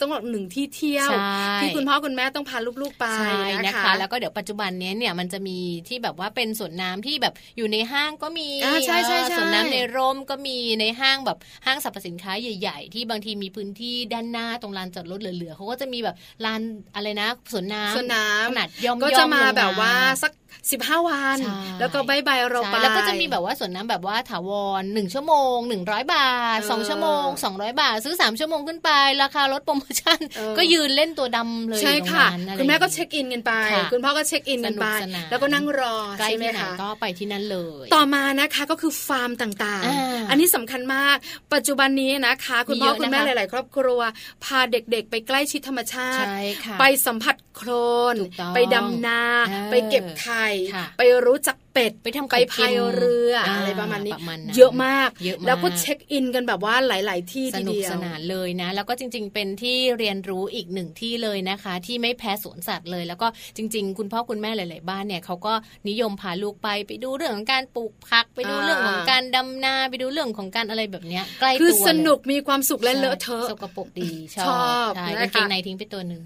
ต้องบอกหนึ่งที่เที่ยวใช่ที่คุณพ่อคุณแม่ต้องพาลูกๆไปใช่นะนะคะคะ แล้วก็เดี๋ยวปัจจุบันเนี้ยเนี่ยมันจะมีที่แบบว่าเป็นสวนน้ำที่แบบอยู่ในห้างก็มีอ่าใช่ใช่ใช่เออสวนน้ำในร่มก็มีในห้างแบบห้างสรรพสินค้าใหญ่ ๆ ที่บางทีมีพื้นที่ด้านหน้าตรงลานจอดรถเหลือๆเขาก็จะมีแบบลานอะไรนะสวนน้ำสวนน้ำขนาดย่อมๆก็จะมาลงแบบว่าสักสิบห้าวันใช่แล้วก็ bye bye เราใช่ไปแล้วก็จะมีแบบว่าสวนน้ำแบบว่าถาวรหนึ่งชั่วโมงหนึ่งร้อยบาทเออสองชั่วโมงสองร้อยบาท ซื้อสามชั่วโมงขึ้นไป ราคาลดโปรโมชั่นเออก็ยืนเล่นตัวดำเลยใช่อยู่ตรงค่ะนั้นอะไรคุณแม่ก็อย่างงี้เช็คอินกันไปค่ะคุณพ่อก็เช็คอินกันไปสนุกสนานแล้วก็นั่งรอใกล้ใช่ไหมที่ไหนคะก็ไปที่นั่นเลย ต่อมานะคะก็คือฟาร์มต่างอ่าๆอันนี้สำคัญมาก ปัจจุบันนี้นะคะ คุณพ่อมีเยอะคุณแม่นะคะหลาย ๆ ครอบครัว พาเด็กๆ ไปใกล้ชิดธรรมชาติใช่ค่ะไปสัมผัสโคลนถูกต้องไปดำนาเออไปเก็บไข่ค่ะไปรู้จักเป็ดไปทำไปของกินพายเรืออาอะไรประมาณนี้ประมาณนั้นเยอะมากเยอะมากแล้วก็เช็คอินกันแบบว่าหลาย ๆ ที่สทีนุกเดียวสนานเลยนะ แล้วก็จริง ๆ เป็นที่เรียนรู้อีกหนึ่งที่เลยนะคะ ที่ไม่แพ้สวนสัตว์เลย แล้วก็จริง ๆ คุณพ่อคุณแม่หลาย ๆ บ้านเนี่ยเขาก็นิยมพาลูกไปไปดูเรื่องของการปลูกผัก ไปดูอ่าเรื่องของการดำนาไปดูเรื่องของการอะไรแบบเนี้ยใกล้ตัวคือเลยสนุกมีความสุขและเลอะเทอะสกปรกดีชชออบบใช่นะคะกางเกงในทิ้งไปตัวหนึ่ง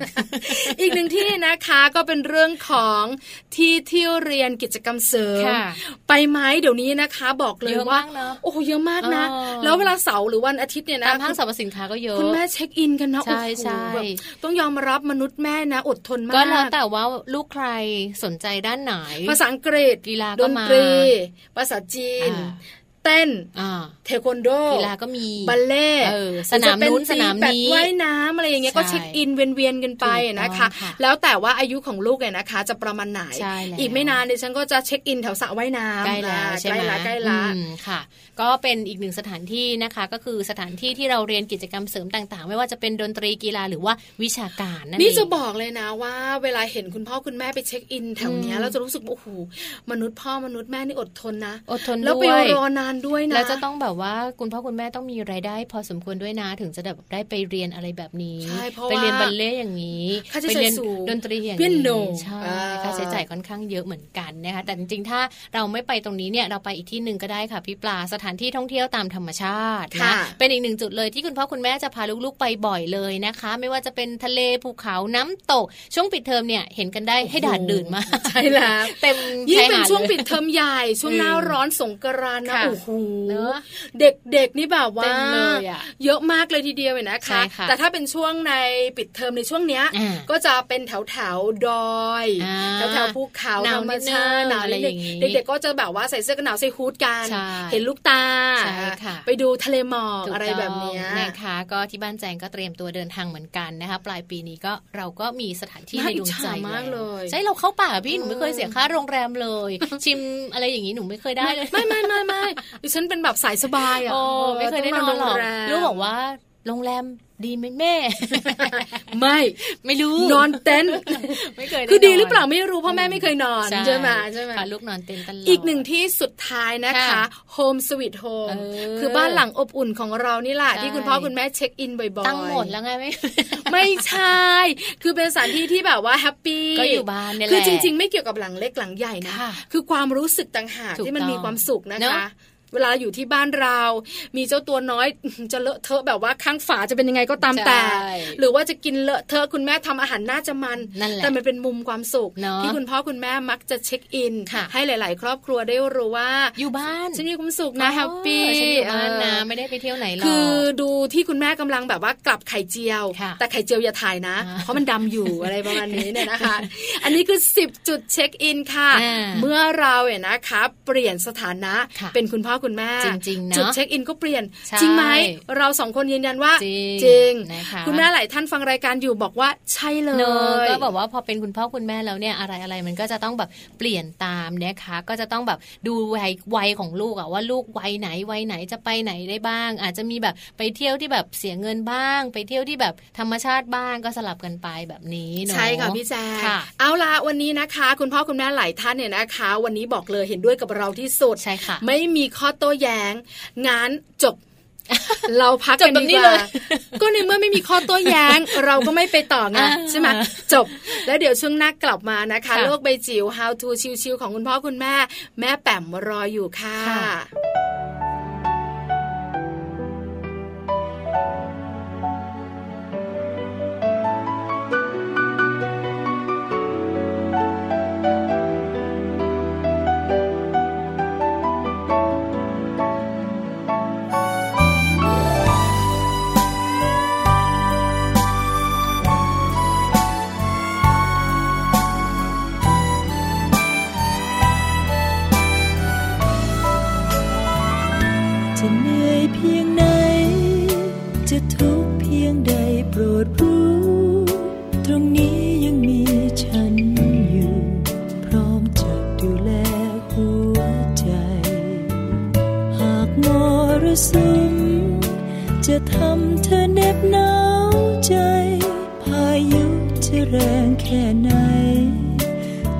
อีกหนึ่งที่นะคะก็เป็นเรื่องของที่ที่เรียนกิจกรรมเสริมค่ะไปไหมเดี๋ยวนี้นะคะ บอกเลยเยอะว่ามากเนอะโอ้โหเยอะมากนะเออแล้วเวลาเสาร์หรือวันอาทิตย์เนี่ยนะตามห้างสรรพสินค้าก็เยอะคุณแม่เช็คอินกันนะใช่โอ้โหใช่แบบต้องยอมรับมนุษย์แม่นะ อดทนมากก็แล้วแต่ว่าลูกใครสนใจด้านไหน ภาษาอังกฤษกีฬาดก็นมาตรีภาษาจีนอ่า เต้นอ่าเทควันโดกีฬาก็มีบัลเล่ต์เออสนามนู้นหรือจะเป็สนามตีแบดนี้ว่ายน้ำอะไรอย่างเงี้ยใช่ก็เช็คอินเวียนๆกันไปถูกต้องนะคะค่ะแล้วแต่ว่าอายุของลูกเนี่ยนะคะ จะประมาณไหนใช่แล้วอีกไม่นานเดี๋ยวฉันก็จะเช็คอินแถวสระว่ายน้ำใกล้แล้วอ่าใช่ไหมใกล้ละใกล้ละอืมค่ะ ก็เป็นอีกหนึ่งสถานที่นะคะ ก็คือสถานที่ที่เราเรียนกิจกรรมเสริมต่างๆ ไม่ว่าจะเป็นดนตรีกีฬาหรือว่าวิชาการนั่นเองนี่จะบอกเลยนะว่า เวลาเห็นคุณพ่อคุณแม่ไปเช็คอินแถวเนี้ยอืมเราจะรู้สึกว่าโอ้โหมนุษย์พ่อมนุษย์แม่นี่อดทนนะอดทนแล้วไปด้วยรอนานด้วยนะแล้วจะต้องแบบว่าคุณพ่อคุณแม่ต้องมีรายได้ พอสมควรด้วยนะถึงจะแบบได้ไปเรียนอะไรแบบนี้ใช่เพราะไปเรียนว่าบัลเล่ต์อย่างนี้ค่าใช้ไปจ่ายเรียนสูงดนตรีอย่างเปียโนนี้ใช่อ่าค่าใช้จ่ายค่อนข้างเยอะเหมือนกันนะคะแต่จริงๆถ้าเราไม่ไปตรงนี้เนี่ยเราไปอีกที่หนึ่งก็ได้ค่ะพี่ปลาสถานที่ท่องเที่ยวตามธรรมชาตินะค่ะเป็นอีกหนึ่งจุดเลยที่คุณพ่อคุณแม่จะพาลูกๆไปบ่อยเลยนะคะ ไม่ว่าจะเป็นทะเลภูเขาน้ำตก ช่วงปิดเทอมเนี่ยเห็นกันได้ให้ด่านดื่นมากใช่แล้วเต็มยิ่งชายเป็นหาดช่วงเลยปิดเทอมใหญ่ช่วงหน้าอืมร้อนสงกรานต์นะค่ะโอ้โหเนอะเด็กๆนี่แบบว่าเต็มเลยอะเยอะมากเลยทีเดียวเลยนะใช่คะค่ะแต่ถ้าเป็นช่วงในปิดเทอมในช่วงเนี้ยอ่าก็จะเป็นแถวแถวๆดอยอ่าแถวแถวๆภูเขาหนาวธรรมนิดนึงชาติหนาวอะไรนิดอนึย่างงงี้เด็กๆก็จะแบบว่าใส่เสื้อกันหนาวใส่ฮูดกันใช่เห็นลูกตาใช่ค่ะไปดูทะเลหมอกถูกอะไรแบบเนี้ยต้องนะคะก็ที่บ้านแจงก็เตรียมตัวเดินทางเหมือนกันนะคะปลายปีนี้ก็เราก็มีสถานที่น่าในดวงใจอิจฉามากเลยใช่เราเข้าป่าพี่หนูไม่เคยเสียค่าโรงแรมเลย ชิมอะไรอย่างนี้หนูไม่เคยได้เลยไม่ไม่ไม่ไม่ดิฉันเป็นแบบสายสบายอะโอ้ไม่เคยได้นต้องนหรอกโงแมลูกบอกว่าโรงแรมดีไหมแม่ ไม่ไม่รู้นอนเต็นท์ไม่เคยไคือดีนนหรือเปล่าไม่รู้เพราะแม่ไม่เคยนอนใช่ไหมใช่ไหมพาลูกนอนเต็นท์ตลอดอีกหนึ่งที่สุดท้ายนะคะค่ะ Home Sweet Home เออคือบ้านหลังอบอุ่นของเรานี่แหละใช่ที่คุณพ่อคุณแม่เช็คอินบ่อยๆตั้งหมดแล้วไงไม่ไม่ใช่คือเป็นสถานที่ที่แบบว่าแฮปปี้ก็อยู่บ้านเนี่ยแหละคือจริง ๆ ไม่เกี่ยวกับหลังเล็กหลังใหญ่นะค่ะคือความรู้สึกต่างหากถูกที่มันต้องมีความสุขนะเนคะอะ เวลาอยู่ที่บ้านเรา มีเจ้าตัวน้อยจะเลอะเทอะแบบว่าข้างฝาจะเป็นยังไงก็ตามแต่ใช่หรือว่าจะกินเลอะเทอะคุณแม่ทำอาหารน่าจะมันนั่นแหละแต่มันเป็นมุมความสุขเนอะที่คุณพ่อคุณแม่มักจะเช็คอินค่ะให้หลาย ๆ ครอบครัวได้รู้ว่าอยู่บ้านฉันมีความสุขนะ happy เออฉันอยู่บ้านนะไม่ได้ไปเที่ยวไหนหรอกคือดูที่คุณแม่กำลังแบบว่ากลับไข่เจียวค่ะแต่ไข่เจียวอย่าถ่ายนะอ่าเพราะมันดำอยู่อะไรประมาณนี้เนี่ยนะคะ อันนี้คือ 10 จุดเช็คอินค่ะอ่าเมื่อเราเนี่ยนะคะ เปลี่ยนสถานะค่ะเป็นคุณพ่อคุณแม่จริงๆเนอะจุดเช็คอินก็เปลี่ยนใช่จริงไหมเราสองคนยืนยันว่าจริงจริงนะคะคุณแม่หลายท่านฟังรายการอยู่บอกว่าใช่เลเนอะยก็แบบว่าพอเป็นคุณพ่อคุณแม่แล้วเนี่ยอะไรอะไรมันก็จะต้องแบบเปลี่ยนตามนะคะก็จะต้องแบบดูวัยวัยของลูกอะว่าลูกวัยไหนวัยไหนจะไปไหนได้บ้าง อาจจะมีแบบไปเที่ยวที่แบบเสียเงินบ้าง ไปเที่ยวที่แบบธรรมชาติบ้างก็สลับกันไปแบบนี้เนาะใช่ค่ะพี่แจ๊คค่ะเอาละวันนี้นะคะ คุณพ่อคุณแม่หลายท่านเนี่ยนะคะ วันนี้บอกเลยเห็นด้วยกับเราที่สุดใช่ค่ะไม่มีข้อโต้แย้งงานจบเราพักจบกันแบบดีนี้กเลว่ายก็ในเมื่อไม่มีข้อโต้แย้ง เราก็ไม่ไปต่อไงอ่าใช่ไหมจบ แล้วเดี๋ยวช่วงหน้ากลับมานะคะค่ะโลกใบจิ๋ว How to ชิวๆของคุณพ่อคุณแม่ แม่แป๋มรออยู่ค่ะค่ะจะ สุม จะทำเธอเน็บหนาวใจ พายุจะแรงแค่ไหน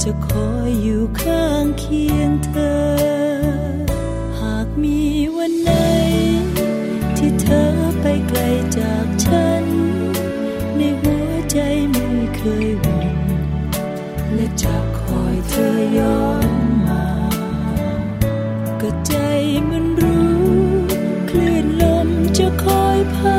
จะคอยอยู่ข้างเคียงเธอ หากมีวันไหน ที่เธอไปไกลจาก 害怕。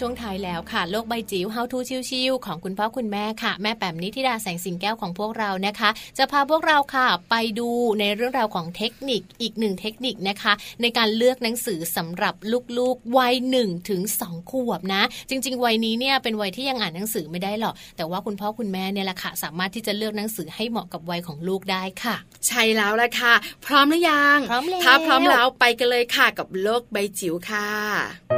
ช่วงท้ายแล้วค่ะ โลกใบจิ๋ว How to ชิวๆของคุณพ่อคุณแม่ค่ะ แม่แปมนิธิดาแสงสิงแก้วของพวกเรานะคะ จะพาพวกเราค่ะไปดูในเรื่องราวของเทคนิคอีกหนึ่งเทคนิคนะคะ ในการเลือกหนังสือสำหรับลูกๆวัย1ถึง2ขวบนะ จริง ๆ วัยนี้เนี่ยเป็นวัยที่ยังอ่านหนังสือไม่ได้หรอกแต่ว่าคุณพ่อคุณแม่เนี่ยแหละค่ะสามารถที่จะเลือกหนังสือให้เหมาะกับวัยของลูกได้ค่ะ ใช่แล้วละค่ะ พร้อมหรือยังพร้อมแล้วถ้าพร้อมแล้วไปกันเลยค่ะกับโลกใบจิ๋วค่ะ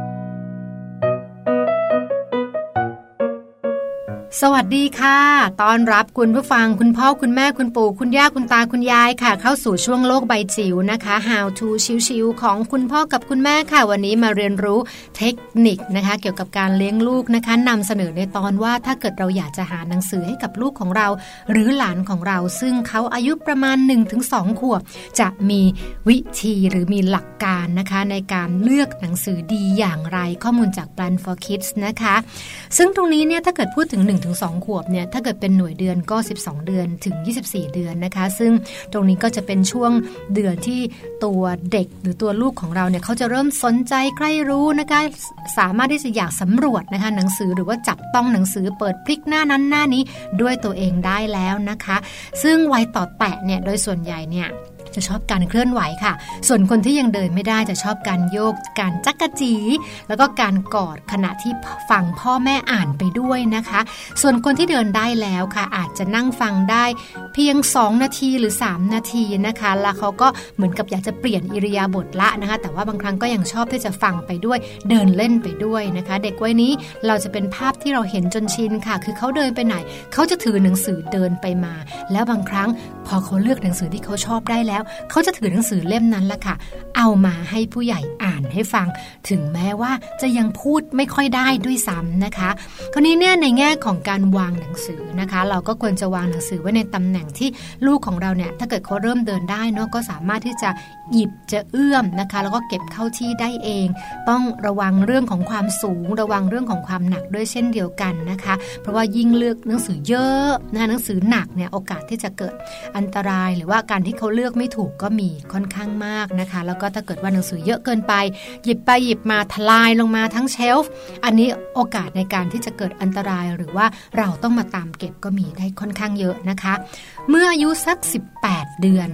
สวัสดีค่ะ ตอนรับคุณผู้ฟังคุณพ่อคุณแม่คุณปู่คุณย่าคุณตาคุณยายค่ะ เข้าสู่ช่วงโลกใบจิ๋วนะคะ How to ชิวๆของคุณพ่อกับคุณแม่ค่ะ วันนี้มาเรียนรู้เทคนิคนะคะ เกี่ยวกับการเลี้ยงลูกนะคะนำเสนอในตอนว่าถ้าเกิดเราอยากจะหาหนังสือให้กับลูกของเรา หรือหลานของเรา ซึ่งเขาอายุประมาณ 1-2 ขวบ จะมีวิธีหรือมีหลักการนะคะ ในการเลือกหนังสือดีอย่างไรข้อมูลจาก Plan for Kids นะคะ ซึ่งตรงนี้เนี่ยถ้าเกิดพูดถึง1-2ขวบเนี่ยถ้าเกิดเป็นหน่วยเดือนก็ 12 เดือนถึง 24 เดือนนะคะ ซึ่งตรงนี้ก็จะเป็นช่วงเดือนที่ตัวเด็กหรือตัวลูกของเราเนี่ยเขาจะเริ่มสนใจใคร่รู้นะคะสามารถที่จะอยากสำรวจนะคะหนังสือหรือว่าจับต้องหนังสือเปิดพลิกหน้านั้นหน้านี้ด้วยตัวเองได้แล้วนะคะ ซึ่งวัยต่อแตะเนี่ยโดยส่วนใหญ่เนี่ย จะชอบการเคลื่อนไหวค่ะ ส่วนคนที่ยังเดินไม่ได้จะชอบการโยก การจักกะจี แล้วก็การกอดขณะที่ฟังพ่อแม่อ่านไปด้วยนะคะ ส่วนคนที่เดินได้แล้วค่ะ อาจจะนั่งฟังได้เพียง 2 นาทีหรือ 3 นาทีนะคะ แล้วเขาก็เหมือนกับอยากจะเปลี่ยนอิริยาบถละนะคะ แต่ว่าบางครั้งก็ยังชอบที่จะฟังไปด้วย เดินเล่นไปด้วยนะคะ เด็กวัยนี้เราจะเป็นภาพที่เราเห็นจนชินค่ะ คือเขาเดินไปไหน เขาจะถือหนังสือเดินไปมา แล้วบางครั้งพอเขาเลือกหนังสือที่เขาชอบได้แล้วเขาจะถือหนังสือเล่มนั้นละค่ะ เอามาให้ผู้ใหญ่อ่านให้ฟัง ถึงแม้ว่าจะยังพูดไม่ค่อยได้ด้วยซ้ำนะคะ คราวนี้เนี่ยในแง่ของการวางหนังสือนะคะ เราก็ควรจะวางหนังสือไว้ในตำแหน่งที่ลูกของเราเนี่ยถ้าเกิดเขาเริ่มเดินได้เนาะก็สามารถที่จะหยิบจะเอื้อมนะคะ แล้วก็เก็บเข้าที่ได้เอง ต้องระวังเรื่องของความสูง ระวังเรื่องของความหนักด้วยเช่นเดียวกันนะคะ เพราะว่ายิ่งเลือกหนังสือเยอะนะหนังสือหนักเนี่ยโอกาสที่จะเกิดอันตราย หรือว่าการที่เขาเลือกไม่ถูกก็มีค่อนข้างมากนะคะ แล้วก็ถ้าเกิดว่าหนังสือเยอะเกินไป หยิบไปหยิบมาทลายลงมาทั้งเชลฟ์อันนี้โอกาสในการที่จะเกิดอันตรายหรือว่าเราต้องมาตามเก็บก็มีได้ค่อนข้างเยอะนะคะ เมื่ออายุสัก 18 เดือน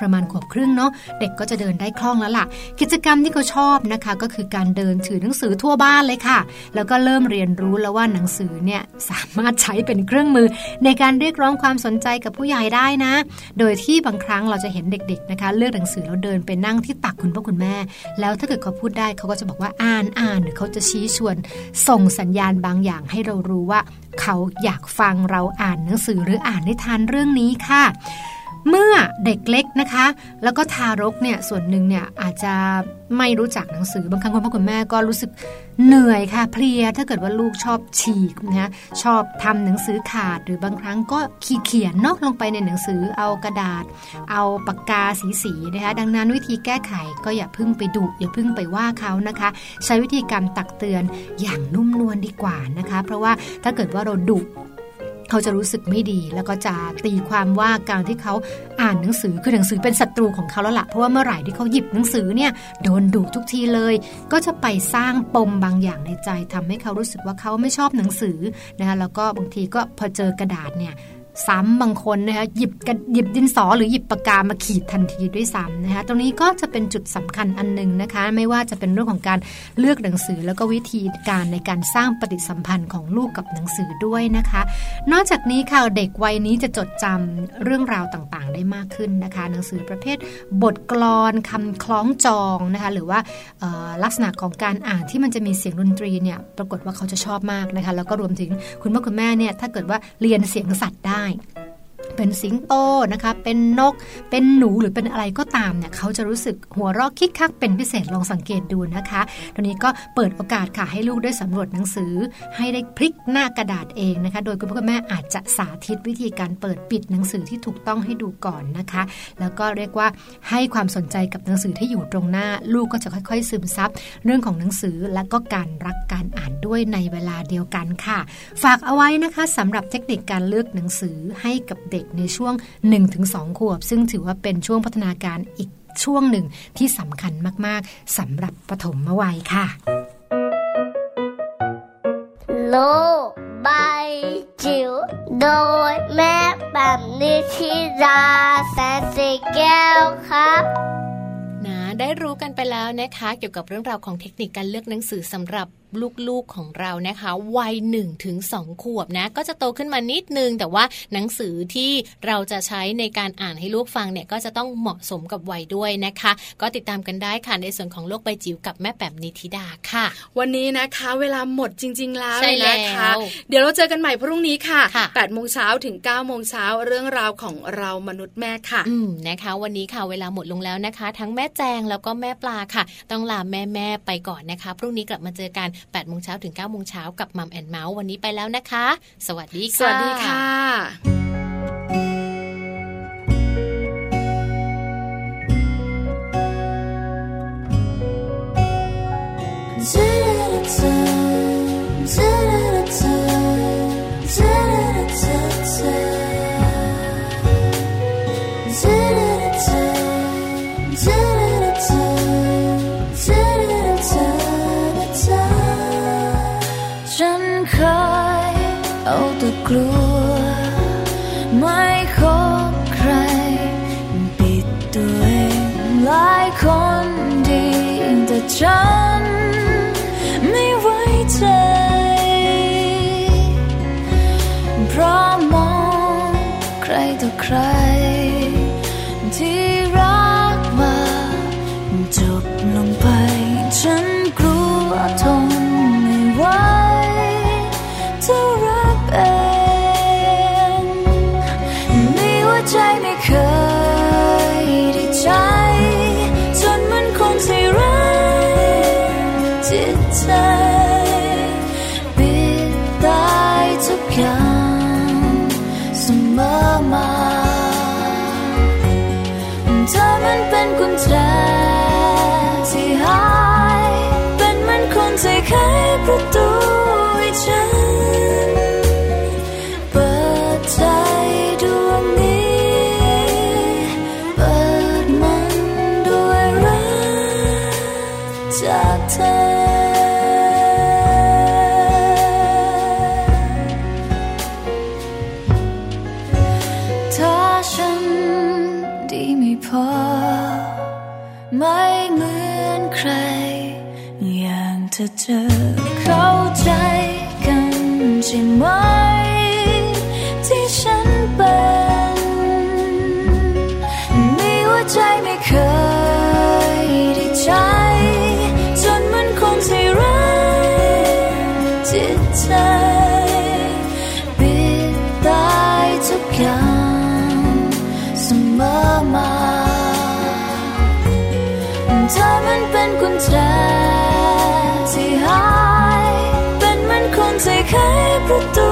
ประมาณขวบครึ่งเนาะเด็กก็จะเดินได้คล่องแล้วล่ะ กิจกรรมที่เขาชอบนะคะ ก็คือการเดินถือหนังสือทั่วบ้านเลยค่ะ แล้วก็เริ่มเรียนรู้แล้วว่าหนังสือเนี่ยสามารถใช้เป็นเครื่องมือ ในการเรียกร้องความสนใจกับผู้ใหญ่ได้นะ โดยที่บางครั้งเราจะเห็นเด็กๆนะคะ เลือกหนังสือแล้วเดินไปนั่งที่ตักคุณพ่อคุณแม่ แล้วถ้าเกิดเขาพูดได้เขาก็จะบอกว่าอ่านอ่านหรือเขาจะชี้ชวน ส่งสัญญาณบางอย่างให้เรารู้ว่า เขาอยากฟังเราอ่านหนังสือหรืออ่านนิทานเรื่องนี้ค่ะ เมื่อเด็กเล็กนะคะ แล้วก็ทารกเนี่ยส่วนหนึ่งเนี่ยอาจจะไม่รู้จักหนังสือบางครั้งคุณพ่อคุณแม่ก็รู้สึกเหนื่อยค่ะเพลียถ้าเกิดว่าลูกชอบฉีกนะคะชอบทำหนังสือขาดหรือบางครั้งก็ขีดเขียนเนอกลงไปในหนังสือเอากระดาษ เอาปากกาสีสีๆนะคะดังนั้นวิธีแก้ไขก็อย่าพึ่งไปดุอย่าพึ่งไปว่าเขานะคะ ใช้วิธีการตักเตือนอย่างนุ่มนวลดีกว่านะคะ เพราะว่าถ้าเกิดว่าเราดุ เขาจะรู้สึกไม่ดี แล้วก็จะตีความว่าการที่เขาอ่านหนังสือคือหนังสือเป็นศัตรูของเขาแล้วละ่ะเพราะว่าเมื่อไหร่ที่เขาหยิบหนังสือเนี่ยโดนดุทุกทีเลย ก็จะไปสร้างปมบางอย่างในใจทำให้เขารู้สึกว่าเขาไม่ชอบหนังสือนะคะแล้วก็บางทีก็พอเจอกระดาษเนี่ย ซ้ำบางคนนะคะหยิบกระหยิบดินสอหรือหยิบปากกามาขีดทันทีด้วยซ้ำนะคะตรงนี้ก็จะเป็นจุดสำคัญอันหนึ่งนะคะ ไม่ว่าจะเป็นเรื่องของการเลือกหนังสือแล้วก็วิธีการในการสร้างปฏิสัมพันธ์ของลูกกับหนังสือด้วยนะคะ นอกจากนี้ค่ะเด็กวัยนี้จะจดจำเรื่องราวต่างๆ ได้มากขึ้นนะคะ หนังสือประเภท บทกลอนคำคล้องจองนะคะหรือว่าลักษณะของการอ่านที่มันจะมีเสียงดนตรีเนี่ยปรากฏว่าเขาจะชอบมากนะคะแล้วก็รวมถึงคุณพ่อคุณแม่เนี่ยถ้าเกิดว่าเรียนเสียงสัตว์ได้さい。 เป็นสิงโตนะคะ เป็นนก เป็นหนูหรือเป็นอะไรก็ตามเนี่ยเขาจะรู้สึกหัวเราะคิกคักเป็นพิเศษลองสังเกตดูนะคะตอนนี้ก็เปิดโอกาสค่ะให้ลูกได้สำรวจหนังสือ ให้ได้พลิกหน้ากระดาษเองนะคะ โดยคุณพ่อคุณแม่อาจจะสาธิตวิธีการเปิดปิดหนังสือที่ถูกต้องให้ดูก่อนนะคะ แล้วก็เรียกว่าให้ความสนใจกับหนังสือที่อยู่ตรงหน้า ลูกก็จะค่อย ๆ ซึมซับเรื่องของหนังสือและก็การรักการอ่านด้วยในเวลาเดียวกันค่ะ ฝากเอาไว้นะคะสำหรับเทคนิคการเลือกหนังสือให้กับเด็กในช่วง 1-2 ขวบ ซึ่งถือว่าเป็นช่วงพัฒนาการอีกช่วงหนึ่งที่สำคัญมาก ๆสำหรับปฐมวัยค่ะ โลกใบจิ๋วโดยแม่แบบนิชิราแสนสีแก้วครับนะได้รู้กันไปแล้วนะคะ เกี่ยวกับเรื่องราวของเทคนิคการเลือกหนังสือสำหรับ ลูกๆของเรานะคะ วัย1นถึงสขวบนะ ก็จะโตขึ้นมานิดนึง แต่ว่าหนังสือที่เราจะใช้ในการอ่านให้ลูกฟังเนี่ยก็จะต้องเหมาะสมกับวัยด้วยนะคะ ก็ติดตามกันได้ค่ะในส่วนของโลกใบจิ๋วกับแม่แป๋มนิธิดาค่ะ วันนี้นะคะเวลาหมดจริง ๆ แล้วใช่แล้วนะคะเดี๋ยวเราเจอกันใหม่พรุ่งนี้ค่ะค่ะ8โมงเช้าถึง9โมงเช้าเรื่องราวของเรามนุษย์แม่ค่ะ อืมนะคะ วันนี้ค่ะเวลาหมดลงแล้วนะคะ ทั้งแม่แจงแล้วก็แม่ปลาค่ะ ต้องลาแม่แม่ๆไปก่อนนะคะ พรุ่งนี้กลับมาเจอกัน8โมงเช้าถึง9โมงเช้ากับมัมแอนเมาส์วันนี้ไปแล้วนะคะ สวัสดีสค่ะวัสดีค่ะฉั แเธอที่หายเประตู